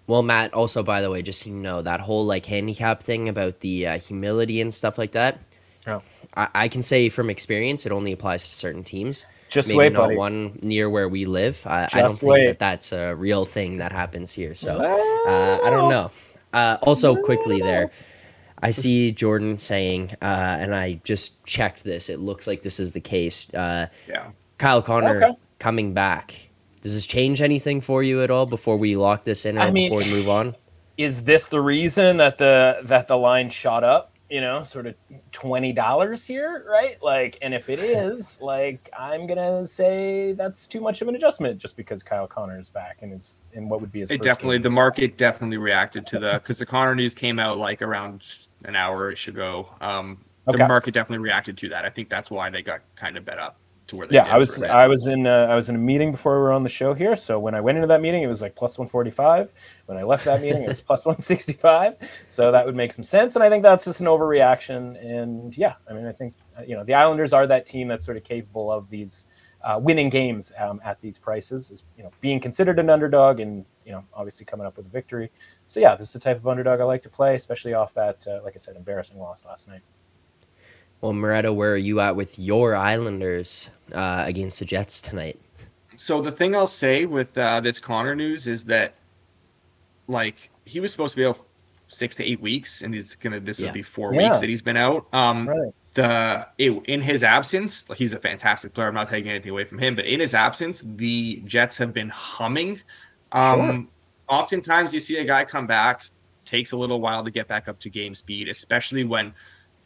Well, Matt, also by the way, just so you know, that whole like handicap thing about the uh, humility and stuff like that. Oh. I, I can say from experience, it only applies to certain teams. Just Maybe wait, not buddy. one near where we live. I, I don't Just think wait. that that's a real thing that happens here. So uh, I don't know. Uh, also, quickly there, I see Jordan saying, uh, and I just checked this. It looks like this is the case. Uh, Yeah. Kyle Connor Okay. coming back. Does this change anything for you at all before we lock this in or I mean- before we move on? Is this the reason that the that the line shot up? You know, sort of twenty dollars here, right? Like, and if it is, like, I'm gonna say that's too much of an adjustment just because Kyle Connor is back and is in what would be his. It first definitely, game. the market definitely reacted to the because the Connor news came out like around an hour-ish ago. Um, Okay. The market definitely reacted to that. I think that's why they got kind of bet up to where they yeah i was i was in uh, i was in a meeting before we were on the show here. So when i went into that meeting it was like plus 145 when i left that meeting it was plus 165 so that would make some sense. And i think that's just an overreaction. And yeah i mean i think uh, you know the islanders are that team that's sort of capable of these uh, winning games um, at these prices is you know being considered an underdog and you know obviously coming up with a victory. So yeah this is the type of underdog i like to play especially off that uh, like i said embarrassing loss last night Well, Moretto, where are you at with your Islanders uh, against the Jets tonight? So the thing I'll say with uh, this Connor news is that, like, he was supposed to be out six to eight weeks, and he's gonna. This Yeah. will be four Yeah. weeks that he's been out. Um, right the it, in his absence, like, he's a fantastic player. I'm not taking anything away from him, but in his absence, the Jets have been humming. Um, Sure. Oftentimes, you see a guy come back, takes a little while to get back up to game speed, especially when he's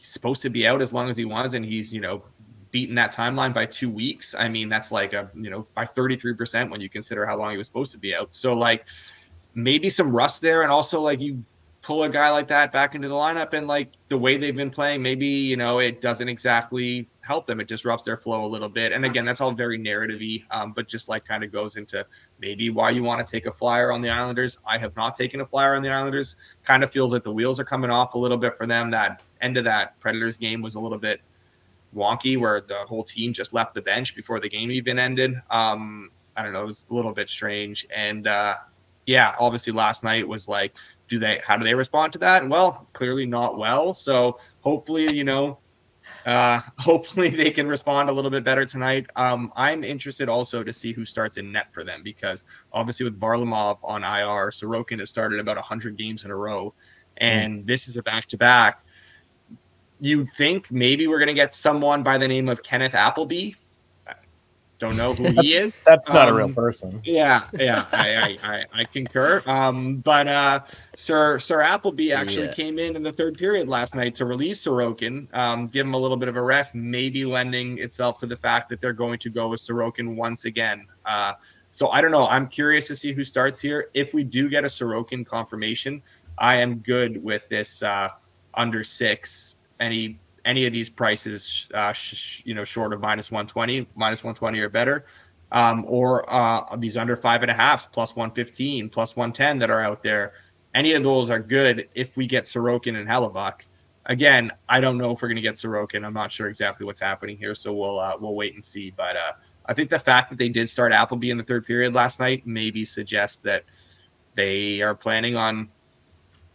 supposed to be out as long as he was, and he's you know beaten that timeline by two weeks. I mean, that's like a you know by 33 percent when you consider how long he was supposed to be out. So like maybe some rust there, and also like you pull a guy like that back into the lineup and like the way they've been playing, maybe you know it doesn't exactly help them. It disrupts their flow a little bit. And again, that's all very narrative-y, um, but just like kind of goes into maybe why you want to take a flyer on the Islanders. I have not taken a flyer on the Islanders. Kind of feels like the wheels are coming off a little bit for them. That end of that Predators game was a little bit wonky, where the whole team just left the bench before the game even ended. Um, I don't know, it was a little bit strange. And uh, yeah, obviously last night was like, do they? How do they respond to that? Well, clearly not well. So hopefully, you know, uh, hopefully they can respond a little bit better tonight. Um, I'm interested also to see who starts in net for them because obviously with Varlamov on IR, Sorokin has started about 100 games in a row, and this is a back-to-back. You'd think maybe we're going to get someone by the name of Kenneth Appleby. I Don't know who he is. that's not a real Um, person yeah, yeah, I, I, I, I concur. Um, but uh, Sir Sir Appleby actually Yeah. came in in the third period last night to relieve Sorokin, um, give him a little bit of a rest, maybe lending itself to the fact that they're going to go with Sorokin once again. Uh, so I don't know. I'm curious to see who starts here. If we do get a Sorokin confirmation, I am good with this uh, under six. Any any of these prices, uh, sh- you know, short of minus 120, minus 120 or better um, or uh, these under five and a half plus 115 plus 110 that are out there any of those are good if we get Sorokin and Hellebuyck. Again, I don't know if we're going to get Sorokin. I'm not sure exactly what's happening here, so we'll uh, we'll wait and see. But uh, I think the fact that they did start Appleby in the third period last night maybe suggests that they are planning on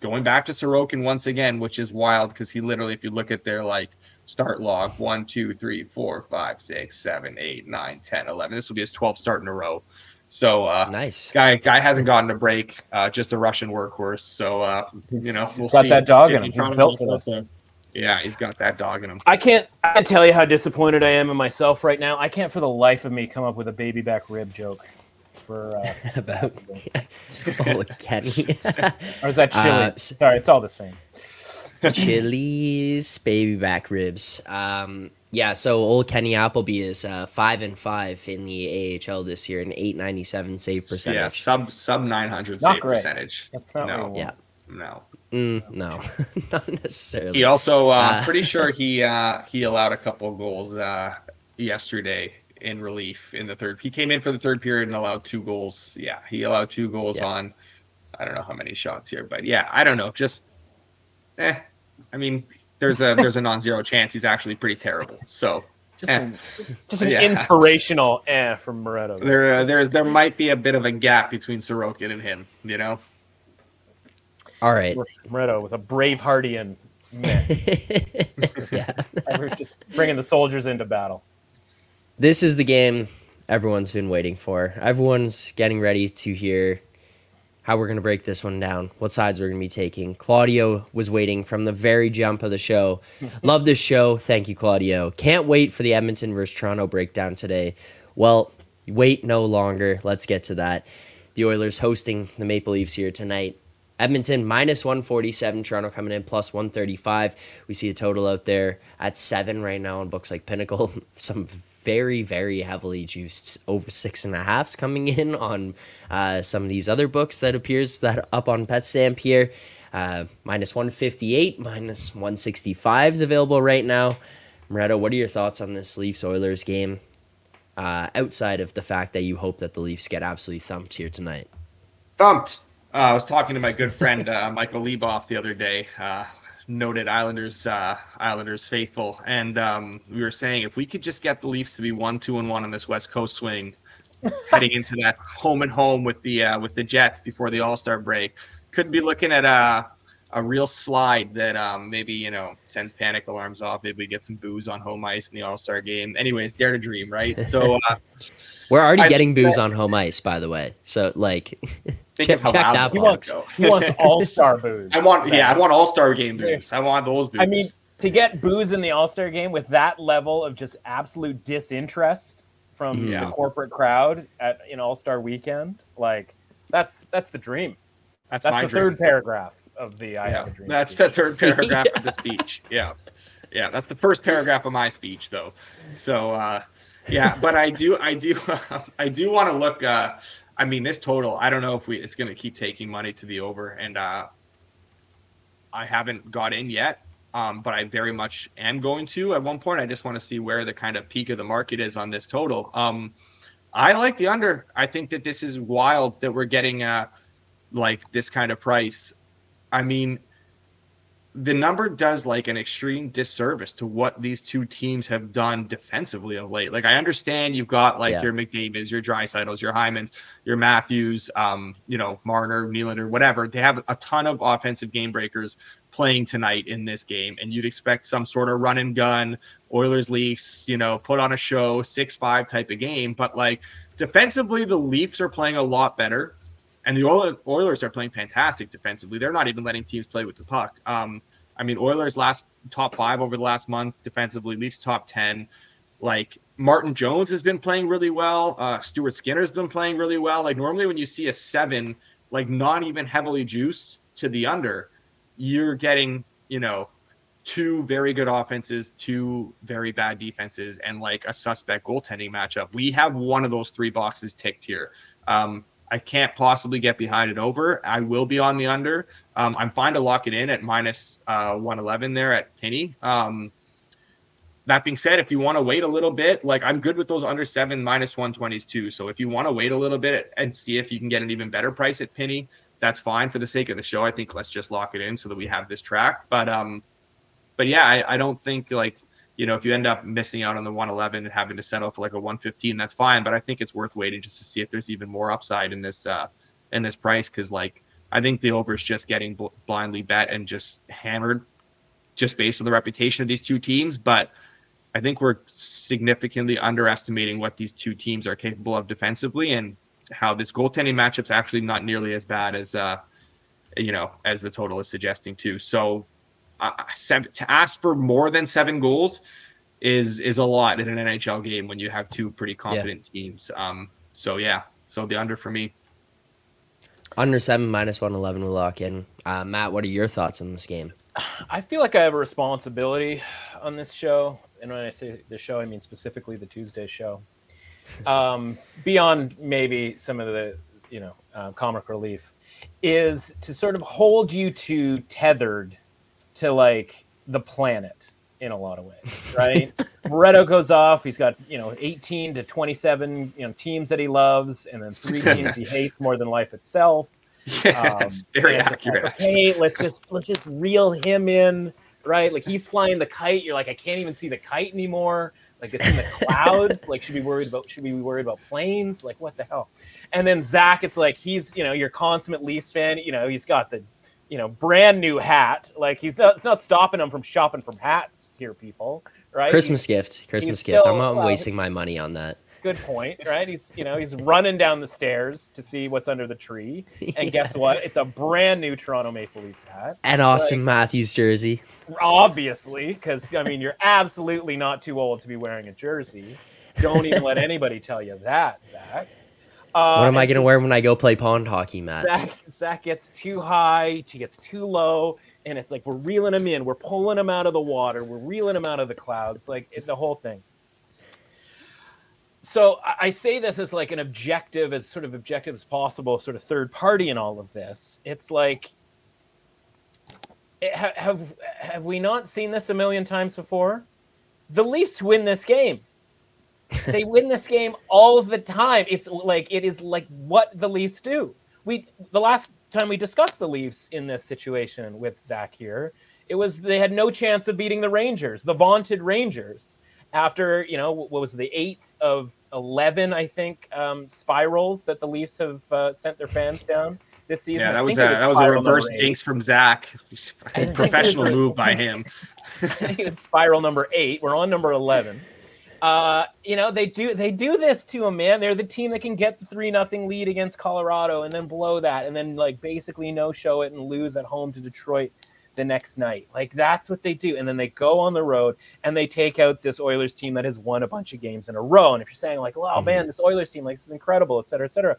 going back to Sorokin once again, which is wild because he literally, if you look at their like start log, one, two, three, four, five, six, seven, eight, nine, 10, 11. This will be his 12th start in a row. So uh, Nice. guy guy hasn't gotten a break. Uh, just a Russian workhorse. So uh, He's- you know we'll got see. that dog see in him. He's built for this. Yeah, he's got that dog in him. I can't. I can't tell you how disappointed I am in myself right now. I can't, for the life of me, come up with a baby back rib joke for. Uh, About oh, Kenny. or is that Uh, Chili's? s- Sorry, it's all the same. Chili's baby back ribs. Um, yeah, so old Kenny Appleby is uh, five and five in the AHL this year, an eight ninety seven save Yeah, percentage. sub sub 900 save great. percentage. That's not. No. what we Yeah. No. Mm, no, not necessarily. He also, uh, Uh, pretty sure he uh, he allowed a couple goals uh, yesterday in relief in the third. He came in for the third period and allowed two goals. Yeah, he allowed two goals Yeah. on. I don't know how many shots here, but yeah, I don't know. Just, eh. I mean, there's a there's a non-zero chance he's actually pretty terrible. So Just, Eh. an, just, just an Yeah. inspirational eh from Moretto. there uh, there's there might be a bit of a gap between Sorokin and him. You know. All right. Moretto with a Braveheartian meh. yeah. Ever just bringing the soldiers into battle. This is the game everyone's been waiting for. Everyone's getting ready to hear how we're going to break this one down, what sides we're going to be taking. Claudio was waiting from the very jump of the show. Love this show. Thank you, Claudio. Can't wait for the Edmonton versus Toronto breakdown today. Well, wait no longer. Let's get to that. The Oilers hosting the Maple Leafs here tonight. Edmonton minus 147, Toronto coming in plus 135. We see a total out there at seven right now on books like Pinnacle. Some very, very heavily juiced over six and a halfs coming in on uh, some of these other books that appears that up on Betstamp here. Uh, minus 158, minus 165 is available right now. Moretto, what are your thoughts on this Leafs Oilers game? Uh, outside of the fact that you hope that the Leafs get absolutely thumped here tonight. Thumped. Uh, I was talking to my good friend uh, Michael Leboff the other day, uh, noted Islanders uh, Islanders faithful, and um, we were saying if we could just get the Leafs to be one, two, and one on this West Coast swing, heading into that home and home with the uh, with the Jets before the All Star break, could be looking at a a real slide that um, maybe you know sends panic alarms off. Maybe we get some booze on home ice in the All Star game. Anyways, dare to dream, right? So. Uh, We're already I- getting booze on home ice, by the way. So, like, check, check that the He wants, box. go. he wants all star booze. I want, yeah, I want All Star game booze. I want those booze. I mean, to get booze in the All Star game with that level of just absolute disinterest from Yeah. the corporate crowd at an All Star weekend, like that's that's the dream. that's, That's my the dream. third paragraph of the I yeah, Have a Dream. that's speech. the third paragraph of the speech. Yeah, yeah, that's the first paragraph of my speech, though. So, uh, yeah, but I do, I do, I do want to look. Uh, I mean, this total, I don't know if we it's going to keep taking money to the over, and uh, I haven't got in yet. Um, but I very much am going to at one point. I just want to see where the kind of peak of the market is on this total. Um, I like the under. I think that this is wild that we're getting uh, like this kind of price. I mean, the number does like an extreme disservice to what these two teams have done defensively of late. Like I understand you've got like Yeah. your McDavid's, your Draisaitls, your Hymans, your Matthews, um, you know, Marner, Nylander, whatever. They have a ton of offensive game breakers playing tonight in this game, and you'd expect some sort of run and gun, Oilers Leafs, you know, put on a show, six five type of game. But like defensively, the Leafs are playing a lot better. And the Oilers are playing fantastic defensively. They're not even letting teams play with the puck. Um, I mean, Oilers last top five over the last month defensively, Leafs top ten. Like Martin Jones has been playing really well. Uh, Stuart Skinner's been playing really well. Like normally when you see a seven, like not even heavily juiced to the under, you're getting you know two very good offenses, two very bad defenses, and like a suspect goaltending matchup. We have one of those three boxes ticked here. Um, I can't possibly get behind it over. I will be on the under. Um, I'm fine to lock it in at minus uh, 111 there at Pinny. Um, that being said, if you want to wait a little bit, like I'm good with those under seven minus 120s too. So if you want to wait a little bit and see if you can get an even better price at Pinny, that's fine for the sake of the show. I think let's just lock it in so that we have this track. But um, but yeah, I, I don't think like you know if you end up missing out on the 111 and having to settle for like a 115, that's fine. But I think it's worth waiting just to see if there's even more upside in this uh in this price because like I think the over is just getting bl- blindly bet and just hammered just based on the reputation of these two teams. But I think we're significantly underestimating what these two teams are capable of defensively and how this goaltending matchup's actually not nearly as bad as uh you know as the total is suggesting too. So uh, to ask for more than seven goals is is a lot in an NHL game when you have two pretty competent yeah. teams. Um, so yeah, so the under for me. Under seven minus one eleven will lock in. Uh, Matt, what are your thoughts on this game? I feel like I have a responsibility on this show, and when I say the show, I mean specifically the Tuesday show. Um, beyond maybe some of the you know uh, comic relief, is to sort of hold you to tethered to like the planet in a lot of ways, right? Moretto goes off. He's got you know 18 to 27 you know teams that he loves, and then three teams he hates more than life itself. Yeah, um, very accurate. Like, hey, let's just let's just reel him in, right? Like he's flying the kite. You're like, I can't even see the kite anymore. Like it's in the clouds. like should we worried about should we be worried about planes? Like what the hell? And then Zach, it's like he's you know your consummate Leafs fan. You know he's got the you know brand new hat. Like he's not it's not stopping him from shopping from hats here, people. Right? Christmas he's, gift. Christmas gift. Still, I'm not uh, wasting my money on that. Good point, right? He's you know he's running down the stairs to see what's under the tree, and yeah. guess what? It's a brand new Toronto Maple Leafs hat and Auston like, Matthews jersey. Obviously, because I mean you're absolutely not too old to be wearing a jersey. Don't even let anybody tell you that, Zach. Uh, what am I going to wear when I go play pond hockey, Matt? Zach, Zach gets too high, he gets too low, and it's like we're reeling him in, we're pulling him out of the water, we're reeling him out of the clouds, like it, the whole thing so I say this as like an objective, as sort of objective as possible, sort of third party in all of this. It's like, have have we not seen this a million times before? The Leafs win this game. They win this game all the time. It's like it is like what the Leafs do. We the last time we discussed the Leafs in this situation with Zach here, it was they had no chance of beating the Rangers, the vaunted Rangers after you know what was the eighth of eleven, I think, um, spirals that the Leafs have uh, sent their fans down this season. Yeah, that was, a, was that was a reverse jinx from Zach. Professional move by him. I think it was spiral number eight. We're on number eleven. Uh, you know they do they do this to a man. They're the team that can get the three nothing lead against Colorado and then blow that and then like basically no show it and lose at home to Detroit the next night. Like that's what they do. And then they go on the road and they take out this Oilers team that has won a bunch of games in a row. And if you're saying like, wow, mm-hmm. man, this Oilers team, like this is incredible, et cetera, et cetera.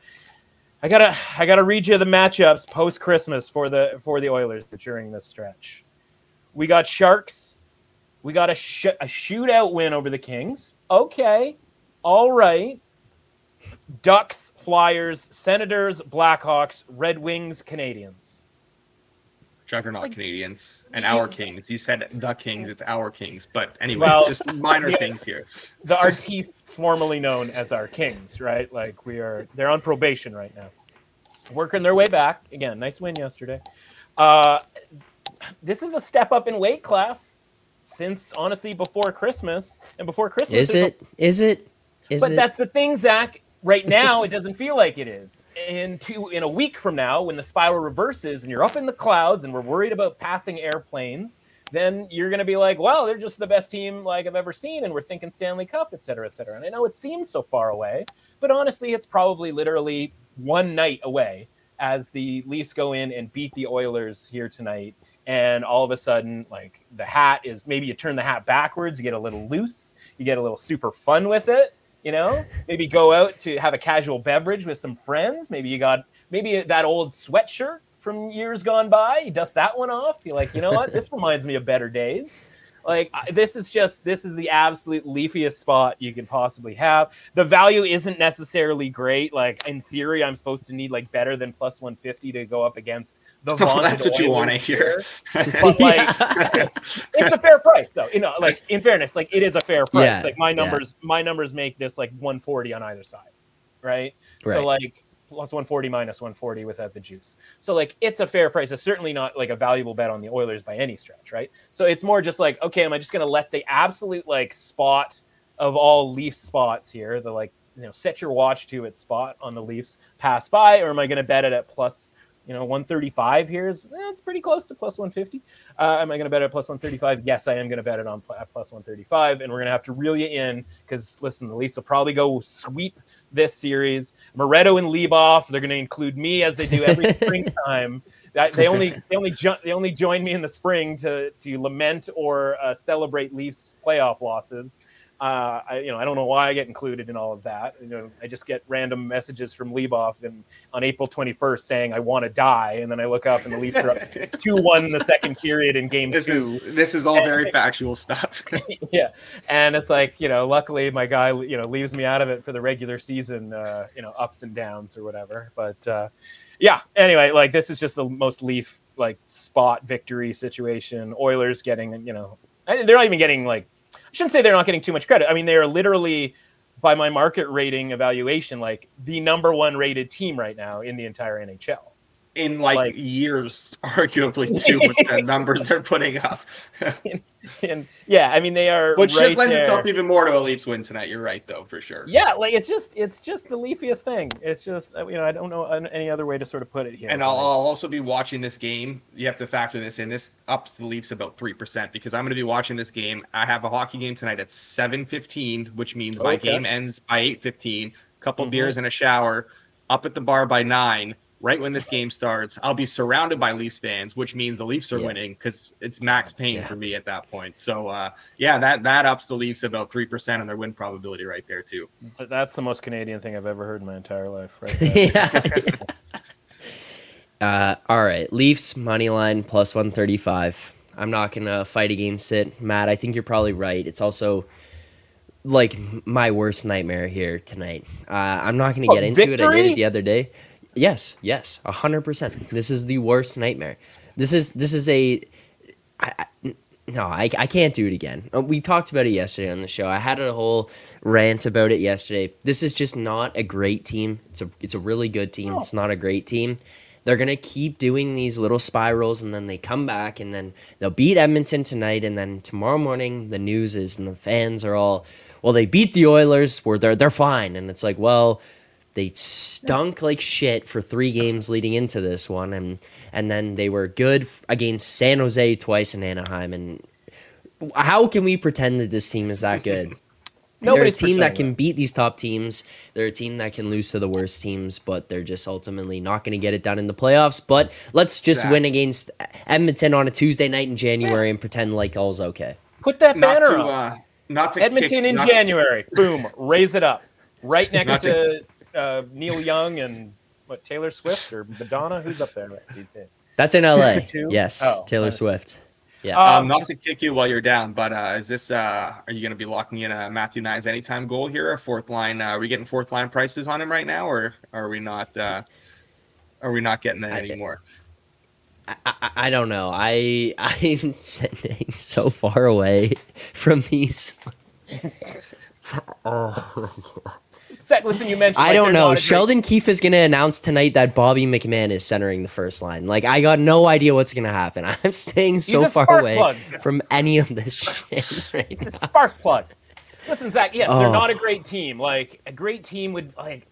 I gotta I gotta read you the matchups post Christmas for the for the Oilers during this stretch. We got Sharks. We got a, sh- a shootout win over the Kings. Okay, all right. Ducks, Flyers, Senators, Blackhawks, Red Wings, Canadiens. Juggernaut like, Canadiens and our Kings. You said the Kings, it's our Kings. But anyway, well, just minor the, things here. The artistes formerly known as our Kings, right? Like we are they're on probation right now. Working their way back. Again, nice win yesterday. Uh, this is a step up in weight class since honestly before Christmas. And before Christmas Is it? A, is it? Is but it? that's the thing, Zach right now it doesn't feel like it is in two in a week from now when the spiral reverses and you're up in the clouds and we're worried about passing airplanes then you're going to be like well they're just the best team like i've ever seen and we're thinking stanley cup et cetera et cetera and i know it seems so far away but honestly it's probably literally one night away as the leafs go in and beat the oilers here tonight and all of a sudden like the hat is maybe you turn the hat backwards you get a little loose you get a little super fun with it you know? Maybe go out to have a casual beverage with some friends maybe you got maybe that old sweatshirt from years gone by you dust that one off you're like you know what? This reminds me of better days like this is just this is the absolute leafiest spot you can possibly have. The value isn't necessarily great. Like in theory, I'm supposed to need like better than plus 150 to go up against the oh, That's what you want to hear. but like, it's a fair price though. You know, like in fairness, like it is a fair price. Yeah, like my numbers, yeah. my numbers make this like 140 on either side, right? right? So like plus 140 minus 140 without the juice. So like it's a fair price. It's certainly not like a valuable bet on the Oilers by any stretch, right? So it's more just like, okay, am I just gonna let the absolute like spot of all Leaf spots here, the like you know, set your watch to its spot on the Leafs pass by, or am I gonna bet it at plus you know 135 here is eh, it's pretty close to plus 150 uh, am i going to bet at plus 135 yes i am going to bet it on pl- plus 135 and we're going to have to reel you in because listen the leafs will probably go sweep this series. Moretto and Leboff, they're going to include me as they do every springtime. They only they only jo- they only join me in the spring to to lament or uh, celebrate Leafs playoff losses. Uh, I, you know, I don't know why I get included in all of that. You know, I just get random messages from Leboff and on April 21st saying I want to die, and then I look up and the Leafs are up two one in the second period in Game This Two. is this is all very factual stuff. yeah, and it's like you know, luckily my guy you know leaves me out of it for the regular season, uh, you know, ups and downs or whatever. But uh, yeah, anyway, like this is just the most Leaf like spot victory situation. Oilers getting you know, they're not even getting like shouldn't say they're not getting too much credit. I mean, they are literally by my market rating evaluation like the number one rated team right now in the entire NHL. In like, Like- years, arguably too, with the numbers they're putting up. And yeah, I mean they are Which right just lends there. itself even more to a Leafs win tonight. You're right, though, for sure. Yeah, like it's just it's just the leafiest thing. It's just uh, you know I don't know any other way to sort of put it here. And I'll, I'll also be watching this game. You have to factor this in. This ups the Leafs about three percent because I'm going to be watching this game. I have a hockey game tonight at 7:15, which means my game ends by 8:15. Couple Mhm. beers and a shower. Up at the bar by nine. Right when this game starts, I'll be surrounded by Leafs fans, which means the Leafs are Yeah. winning because it's max pain Yeah. for me at that point. So uh, yeah, that that ups the Leafs about three percent on their win probability right there too. But that's the most Canadian thing I've ever heard in my entire life. Right. yeah. uh, all right, Leafs money line plus one thirty five. I'm not gonna fight against it, Matt. I think you're probably right. It's also like my worst nightmare here tonight. Uh, I'm not gonna What, get into it. I did it the other day. Yes, yes, hundred percent. This is the worst nightmare. This is this is a. I, I, no, I, I can't do it again. Uh, We talked about it yesterday on the show. I had a whole rant about it yesterday. This is just not a great team. It's a it's a really good team. It's not a great team. They're gonna keep doing these little spirals, and then they come back, and then they'll beat Edmonton tonight, and then tomorrow morning the news is, and the fans are all, well, they beat the Oilers, where they're they're fine, and it's like, well, they stunk like shit for three games leading into this one, and and then they were good against San Jose twice in Anaheim, and how can we pretend that this team is that good? they're a team that pretending can beat these top teams. They're a team that can lose to the worst teams, but they're just ultimately not going to get it done in the playoffs. But let's just win against Edmonton on a Tuesday night in January and pretend like all's okay. Put that Not banner to up. uh, not to Edmonton kick, in not- January. Boom. Raise it up. Right next Not to uh, Neil Young and what Taylor Swift or Madonna. Who's up there these days? That's in LA. Yes, Oh, Taylor nice. Swift. Yeah. Uh, Um, not to kick you while you're down, but uh, is this? Uh, are you going to be locking in a Matthew Knies anytime goal here? A fourth line? Uh, are we getting fourth line prices on him right now, or are we not? Uh, are we not getting that anymore? I, I, I don't know. I I'm sitting so far away from these. Zach, listen, you mentioned. I like, don't know. a great- Sheldon Keefe is going to announce tonight that Bobby McMann is centering the first line. Like I got no idea what's going to happen. I'm staying so far away plug. from any of this shit right It's a spark plug. Listen, Zach. Yes, Oh. they're not a great team. Like a great team would like,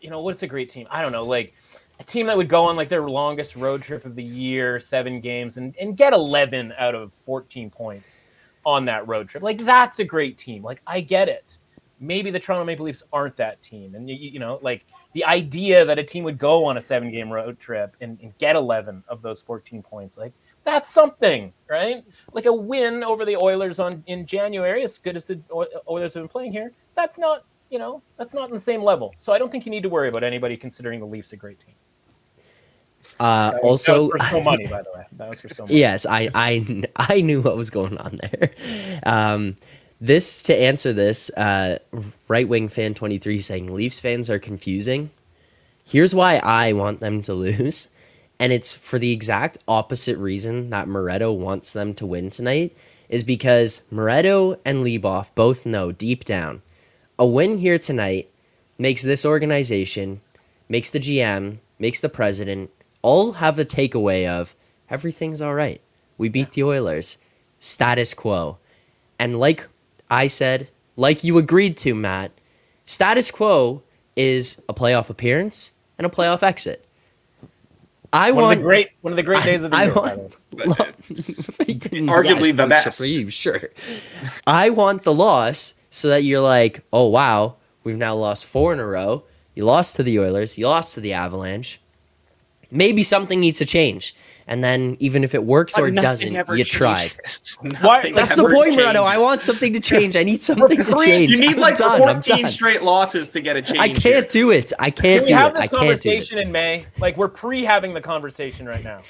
you know, what's a great team? I don't know. Like a team that would go on like their longest road trip of the year, seven games, and and get 11 out of 14 points on that road trip. Like that's a great team. Like I get it. Maybe the Toronto Maple Leafs aren't that team, and you, you know, like the idea that a team would go on a seven-game road trip and, and get 11 of those 14 points, like that's something, right? Like a win over the Oilers on in January, as good as the Oilers have been playing here, that's not, you know, that's not in the same level. So I don't think you need to worry about anybody considering the Leafs a great team. Uh, That also, was for so money, by the way. That was for so money. yes, I, I I knew what was going on there. Um, this to answer this, uh, right wing fan twenty three saying Leafs fans are confusing. Here's why I want them to lose, and it's for the exact opposite reason that Moretto wants them to win tonight. Is because Moretto and Leboff both know deep down, a win here tonight makes this organization, makes the GM, makes the president all have a takeaway of everything's all right. We beat the Oilers. Status quo. And like I said, like you agreed to, Matt, status quo is a playoff appearance and a playoff exit. I One want of the great one of the great days of the I year. want- the way. Uh, Arguably the best. For you, sure. I want the loss so that you're like, oh wow, we've now lost four in a row. You lost to the Oilers. You lost to the Avalanche. maybe something needs to change. And then even if it works or it doesn't, ever you tried. Why- That's the point, Moretto. changes. I want something to change. I need something to change. You need I'm like done. I'm 14 done. straight losses to get a change. I can't do it. I Can can't we do have it. this I can't do it. conversation in May? Like we're pre having the conversation right now.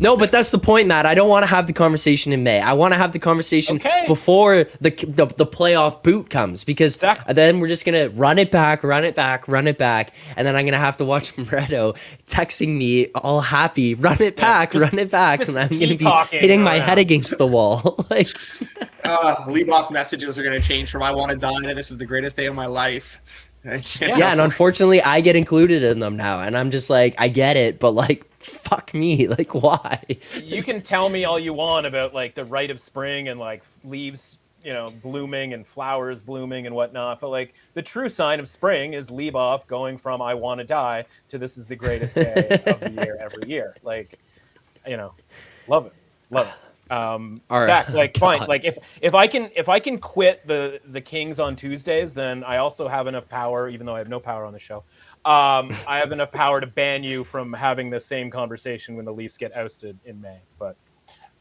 No, but that's the point, Matt. I don't want to have the conversation in May. I want to have the conversation Okay. before the, the the playoff boot comes because Exactly. then we're just gonna run it back, run it back, run it back, and then I'm gonna have to watch Moretto texting me all happy, run it back, just- run it back, and I'm gonna be hitting my around. head against the wall. like, Uh, Leboff's messages are going to change from "I want to die" to "This is the greatest day of my life." yeah, and unfortunately, I get included in them now, and I'm just like, I get it, but like, fuck me, like, why? You can tell me all you want about like the rite of spring and like leaves, you know, blooming and flowers blooming and whatnot. But like the true sign of spring is Leboff going from "I want to die" to "This is the greatest day of the year every year." Like, you know, love it, love it. Um, All right. Zach, like fine, like if if I can if I can quit the the Kings on Tuesdays, then I also have enough power, even though I have no power on the show. Um, I have enough power to ban you from having the same conversation when the Leafs get ousted in May. But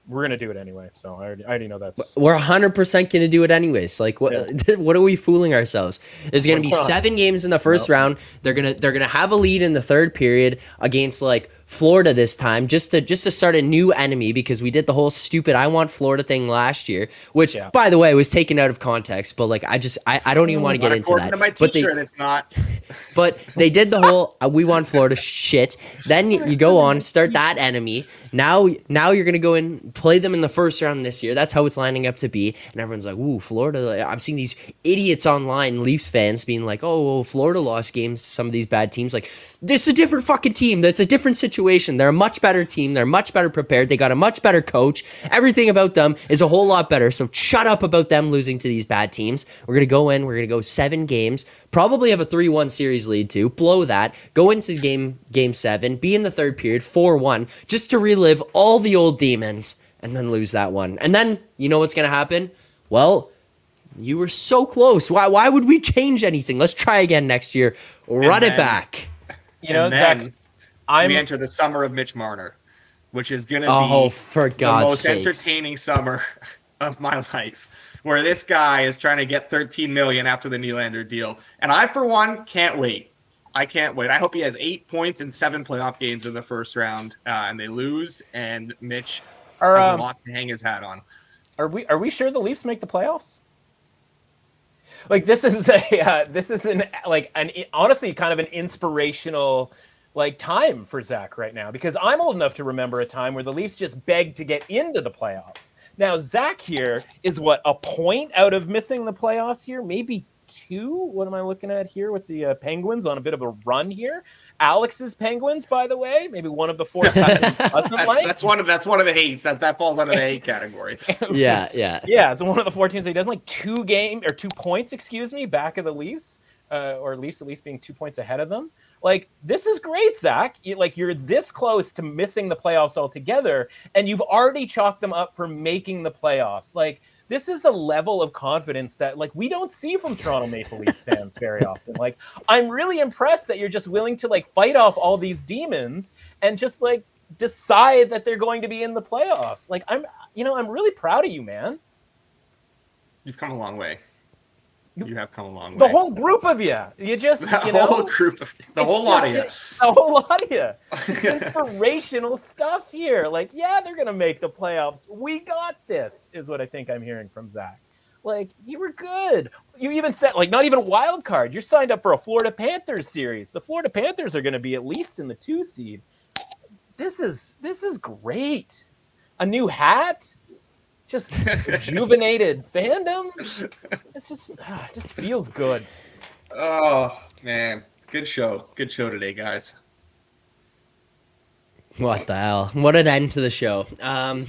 we're gonna do it anyway, so I already, I already know that's. We're 100% going to do it anyways. Like what what are we fooling ourselves? There's going to be 7 games in the first Nope. round. They're going to they're going to have a lead in the third period against like Florida this time just to just to start a new enemy because we did the whole stupid I want Florida thing last year, which Yeah. by the way was taken out of context, but like I just I, I don't even want to get But into that. to but they it's not. but they did the whole uh, we want Florida shit. Then you, you go on start that enemy. Now now you're gonna go and play them in the first round this year. That's how it's lining up to be. And everyone's like, "Ooh, Florida!" I'm seeing these idiots online, Leafs fans, being like, "Oh, well, Florida lost games to some of these bad teams." Like, this is a different fucking team. That's a different situation. They're a much better team. They're much better prepared. They got a much better coach. Everything about them is a whole lot better. So shut up about them losing to these bad teams. We're gonna go in. We're gonna go seven games. Probably have a three-one series lead too. Blow that. Go into game game seven. Be in the third period four-one, just to relive all the old demons, and then lose that one. And then you know what's gonna happen? Well, you were so close. Why? Why would we change anything? Let's try again next year. Run it back. You know, and Zach, then I'm we enter the summer of Mitch Marner, which is going to Oh, be for the most sake! entertaining summer of my life. Where this guy is trying to get 13 million after the Nylander deal, and I, for one, can't wait. I can't wait. I hope he has eight points in seven playoff games in the first round, uh, and they lose, and Mitch are has um, a lot to hang his hat on. are we are we sure the Leafs make the playoffs? Like this is a uh, this is an like an honestly kind of an inspirational like time for Zach right now because I'm old enough to remember a time where the Leafs just begged to get into the playoffs. Now Zach here is what a point out of missing the playoffs here, maybe two. What am I looking at here with the uh, Penguins on a bit of a run here? Alex's Penguins, by the way, maybe one of the four. That's, like. that's one of that's one of the hates. That that falls under the hate category. Yeah, yeah. Yeah, it's one of the four teams that he doesn't like two game or two points, excuse me, back of the Leafs, uh, or Leafs at least being two points ahead of them. Like this is great, Zach. You, like you're this close to missing the playoffs altogether, and you've already chalked them up for making the playoffs. Like this is a level of confidence that like we don't see from Toronto Maple Leafs fans very often. Like I'm really impressed that you're just willing to like fight off all these demons and just like decide that they're going to be in the playoffs. Like I'm, you know, I'm really proud of you, man. You've come a long way. You have come a long way. The whole group of you. You just, the you know, whole group of the whole lot of you. The whole lot of you. Inspirational stuff here. Like, yeah, they're gonna make the playoffs. We got this, is what I think I'm hearing from Zach. Like, you were good. You even said, like, not even a wild card. You're signed up for a Florida Panthers series. The Florida Panthers are gonna be at least in the two seed. This is this is great. A new hat. Just rejuvenated fandom. It's just ah, it just feels good. Oh man, good show. Good show today, guys. What the hell? What an end to the show. Um,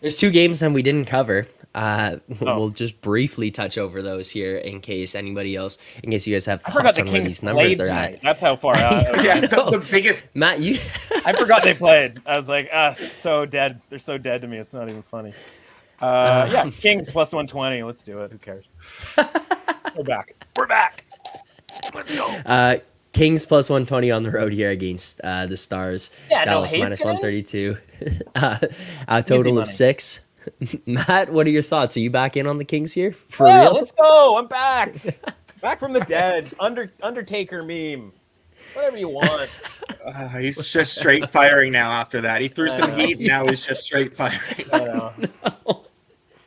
there's two games that we didn't cover. Uh, Oh. We'll just briefly touch over those here in case anybody else, in case you guys have I forgot thoughts the where Kings these numbers played are tonight. at. That's how far out. Yeah, the, the biggest. Matt, you. I forgot they played. I was like, ah, so dead. They're so dead to me. It's not even funny. Uh, yeah, Kings plus 120. Let's do it. Who cares? We're back. We're back. Let's go. Uh, Kings plus 120 on the road here against uh, the Stars. Yeah, Dallas Hayes minus guy? 132. uh, a total of six. Matt, what are your thoughts? Are you back in on the Kings here for yeah, real? let's go. I'm back. back from the dead. Under Undertaker meme. Whatever you want. Uh, he's just straight firing now after that. He threw some know. heat. Now he's just straight firing. I know.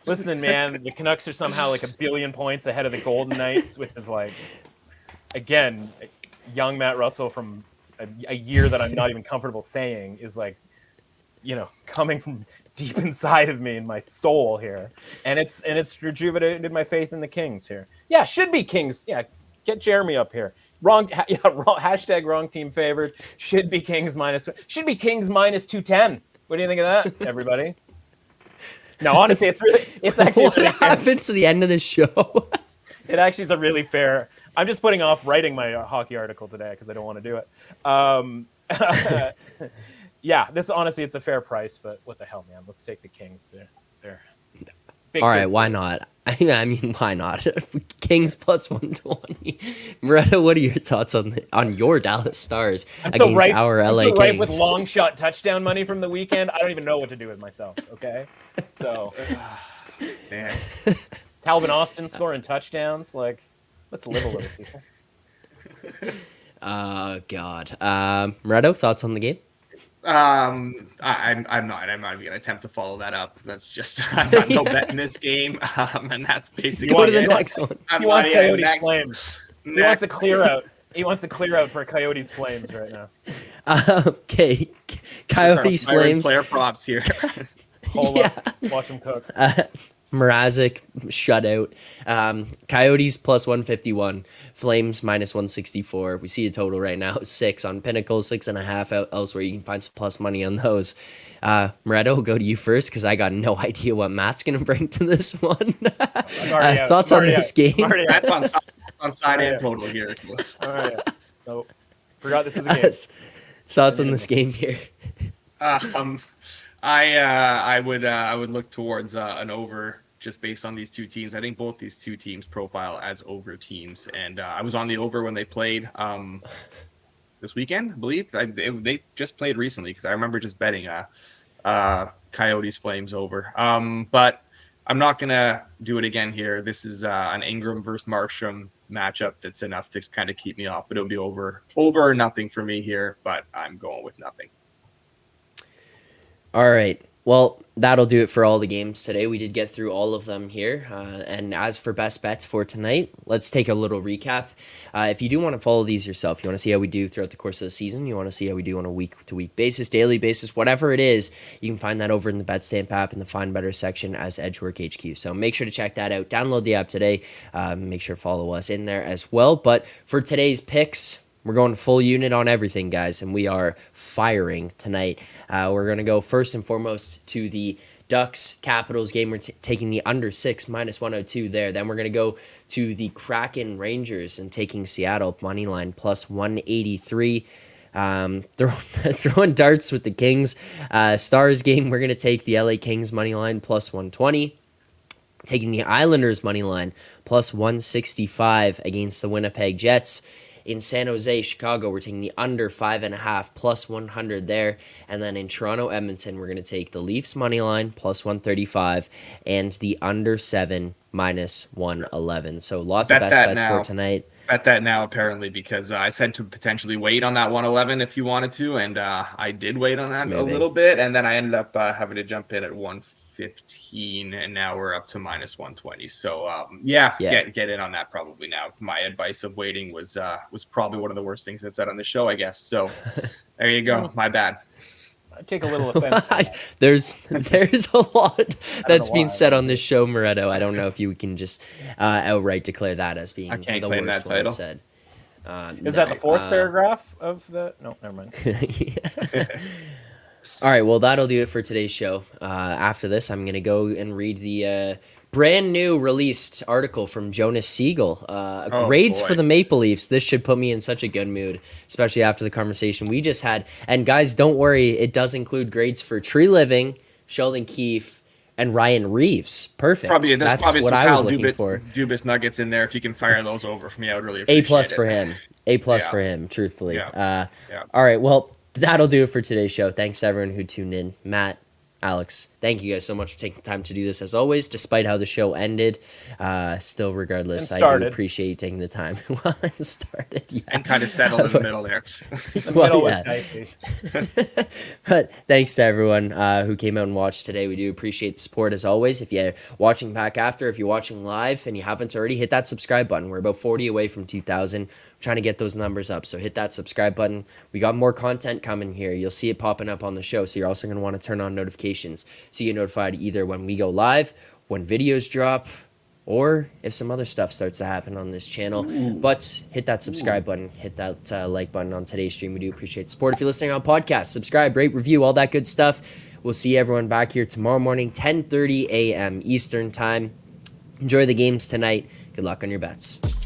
Listen, man, the Canucks are somehow like a billion points ahead of the Golden Knights, which is like, again, young Matt Russell from a, a year that I'm not even comfortable saying is like, you know, coming from deep inside of me in my soul here, and it's and it's rejuvenated my faith in the Kings here. Yeah, should be Kings. Yeah, get Jeremy up here. Wrong, yeah, wrong, hashtag wrong team favored. Should be Kings minus. Should be Kings minus two ten. What do you think of that, everybody? No, honestly, it's really, it's actually what really fair. happened to the end of the show? It actually is a really fair. I'm just putting off writing my uh, hockey article today because I don't want to do it. Um, yeah, this honestly, it's a fair price, but what the hell, man? Let's take the Kings. They're, they're big All right, favorites. why not? I mean, why not? Kings plus 120. Moretto, what are your thoughts on the, on your Dallas Stars I'm so against ripe, our I'm LA so ripe Kings? with long shot touchdown money from the weekend. I don't even know what to do with myself. Okay, so Man. Calvin Austin scoring touchdowns, like let's live a little, people. Oh God. Um, Moretto, thoughts on the game? Um, I, I'm I'm not I'm not even gonna attempt to follow that up. That's just I've got no bet in this game, um, and that's basically Go want to the it. next one. I'm He wants not- Coyotes next- Flames. He wants next. a clear out. He wants a clear out for Coyotes Flames right now. Uh, okay, Coyotes firing Flames. player props here. Hold Yeah. up, watch him cook. Uh, Mrazek shutout. Um, Coyotes plus 151. Flames minus 164. We see a total right now six on Pinnacle, six and a half out elsewhere. You can find some plus money on those. Uh, Moretto, we'll go to you first because I got no idea what Matt's going to bring to this one. uh, thoughts on this out. game? I'm already that's on side, on side and total here. All right. Nope. Forgot this was a game. thoughts on this game here? Um, I uh, I would uh, I would look towards uh, an over just based on these two teams. I think both these two teams profile as over teams, and uh, I was on the over when they played um, this weekend, I believe. I, they, they just played recently because I remember just betting uh, uh, Coyotes Flames over. Um, but I'm not gonna do it again here. This is uh, an Ingram versus Markstrom matchup that's enough to kind of keep me off. But it'll be over over or nothing for me here. But I'm going with nothing. All right. Well, that'll do it for all the games today. We did get through all of them here. Uh, and as for best bets for tonight, let's take a little recap. Uh, if you do want to follow these yourself, you want to see how we do throughout the course of the season, you want to see how we do on a week to week basis, daily basis, whatever it is, you can find that over in the BetStamp app in the Find Better section as Edgework HQ. So make sure to check that out. Download the app today. Um, make sure to follow us in there as well. But for today's picks, we're going full unit on everything, guys, and we are firing tonight. Uh, we're going to go first and foremost to the Ducks Capitals game. We're t- taking the under six minus 102 there. Then we're going to go to the Kraken Rangers and taking Seattle money line plus 183. Um, throw, throwing darts with the Kings. Uh, Stars game, we're going to take the LA Kings money line plus 120 taking the Islanders money line plus 165 against the Winnipeg Jets. In San Jose, Chicago, we're taking the under five and a half plus 100 there. And then in Toronto, Edmonton, we're going to take the Leafs money line plus 135 and the under seven minus 111. So lots Bet of best bets now. for tonight. bet that now apparently because uh, I said to potentially wait on that 111 if you wanted to, and uh, I did wait on that a little bit, and then I ended up uh, having to jump in at 115, and now we're up to minus 120. So um, yeah, Yeah. get get in on that probably now. My advice of waiting was uh, was probably one of the worst things I've said on the show, I guess. So there you go. My bad. I take a little offense. there's there's a lot that's know being said on this show, Moretto. I don't know if you can just uh, outright declare that as being I can't the claim worst that one title. said. Uh, Is that the fourth uh, paragraph of the? No, never mind. All right, well, that'll do it for today's show. Uh, after this, I'm going to go and read the uh, brand new released article from Jonas Siegel. Uh, Oh, grades boy. for the Maple Leafs. This should put me in such a good mood, especially after the conversation we just had. And guys, don't worry, it does include grades for Treliving, Sheldon Keefe, and Ryan Reaves. Perfect. Probably that's, that's, what I was looking Dubas, for. Dubas nuggets in there. If you can fire those over for me, I would really appreciate A plus it. for him. A plus Yeah. for him. Truthfully. Yeah. Uh, Yeah. All right. Well, that'll do it for today's show. Thanks to everyone who tuned in. Matt, Alex, thank you guys so much for taking the time to do this as always, despite how the show ended. Uh, still, regardless, I do appreciate you taking the time. well, it started, yeah. And kind of settled in the middle there. The Well, middle yeah. but thanks to everyone uh, who came out and watched today. We do appreciate the support as always. If you're watching back after, if you're watching live and you haven't already, hit that subscribe button. We're about 40 away from 2,000. We're trying to get those numbers up. So hit that subscribe button. We got more content coming here. You'll see it popping up on the show. So you're also going to want to turn on notifications so you get notified either when we go live, when videos drop, or if some other stuff starts to happen on this channel. But hit that subscribe button, hit that uh, like button on today's stream. We do appreciate support. If you're listening on podcast, subscribe, rate, review, all that good stuff. We'll see everyone back here tomorrow morning, 10:30 a.m. Eastern time. Enjoy the games tonight. Good luck on your bets.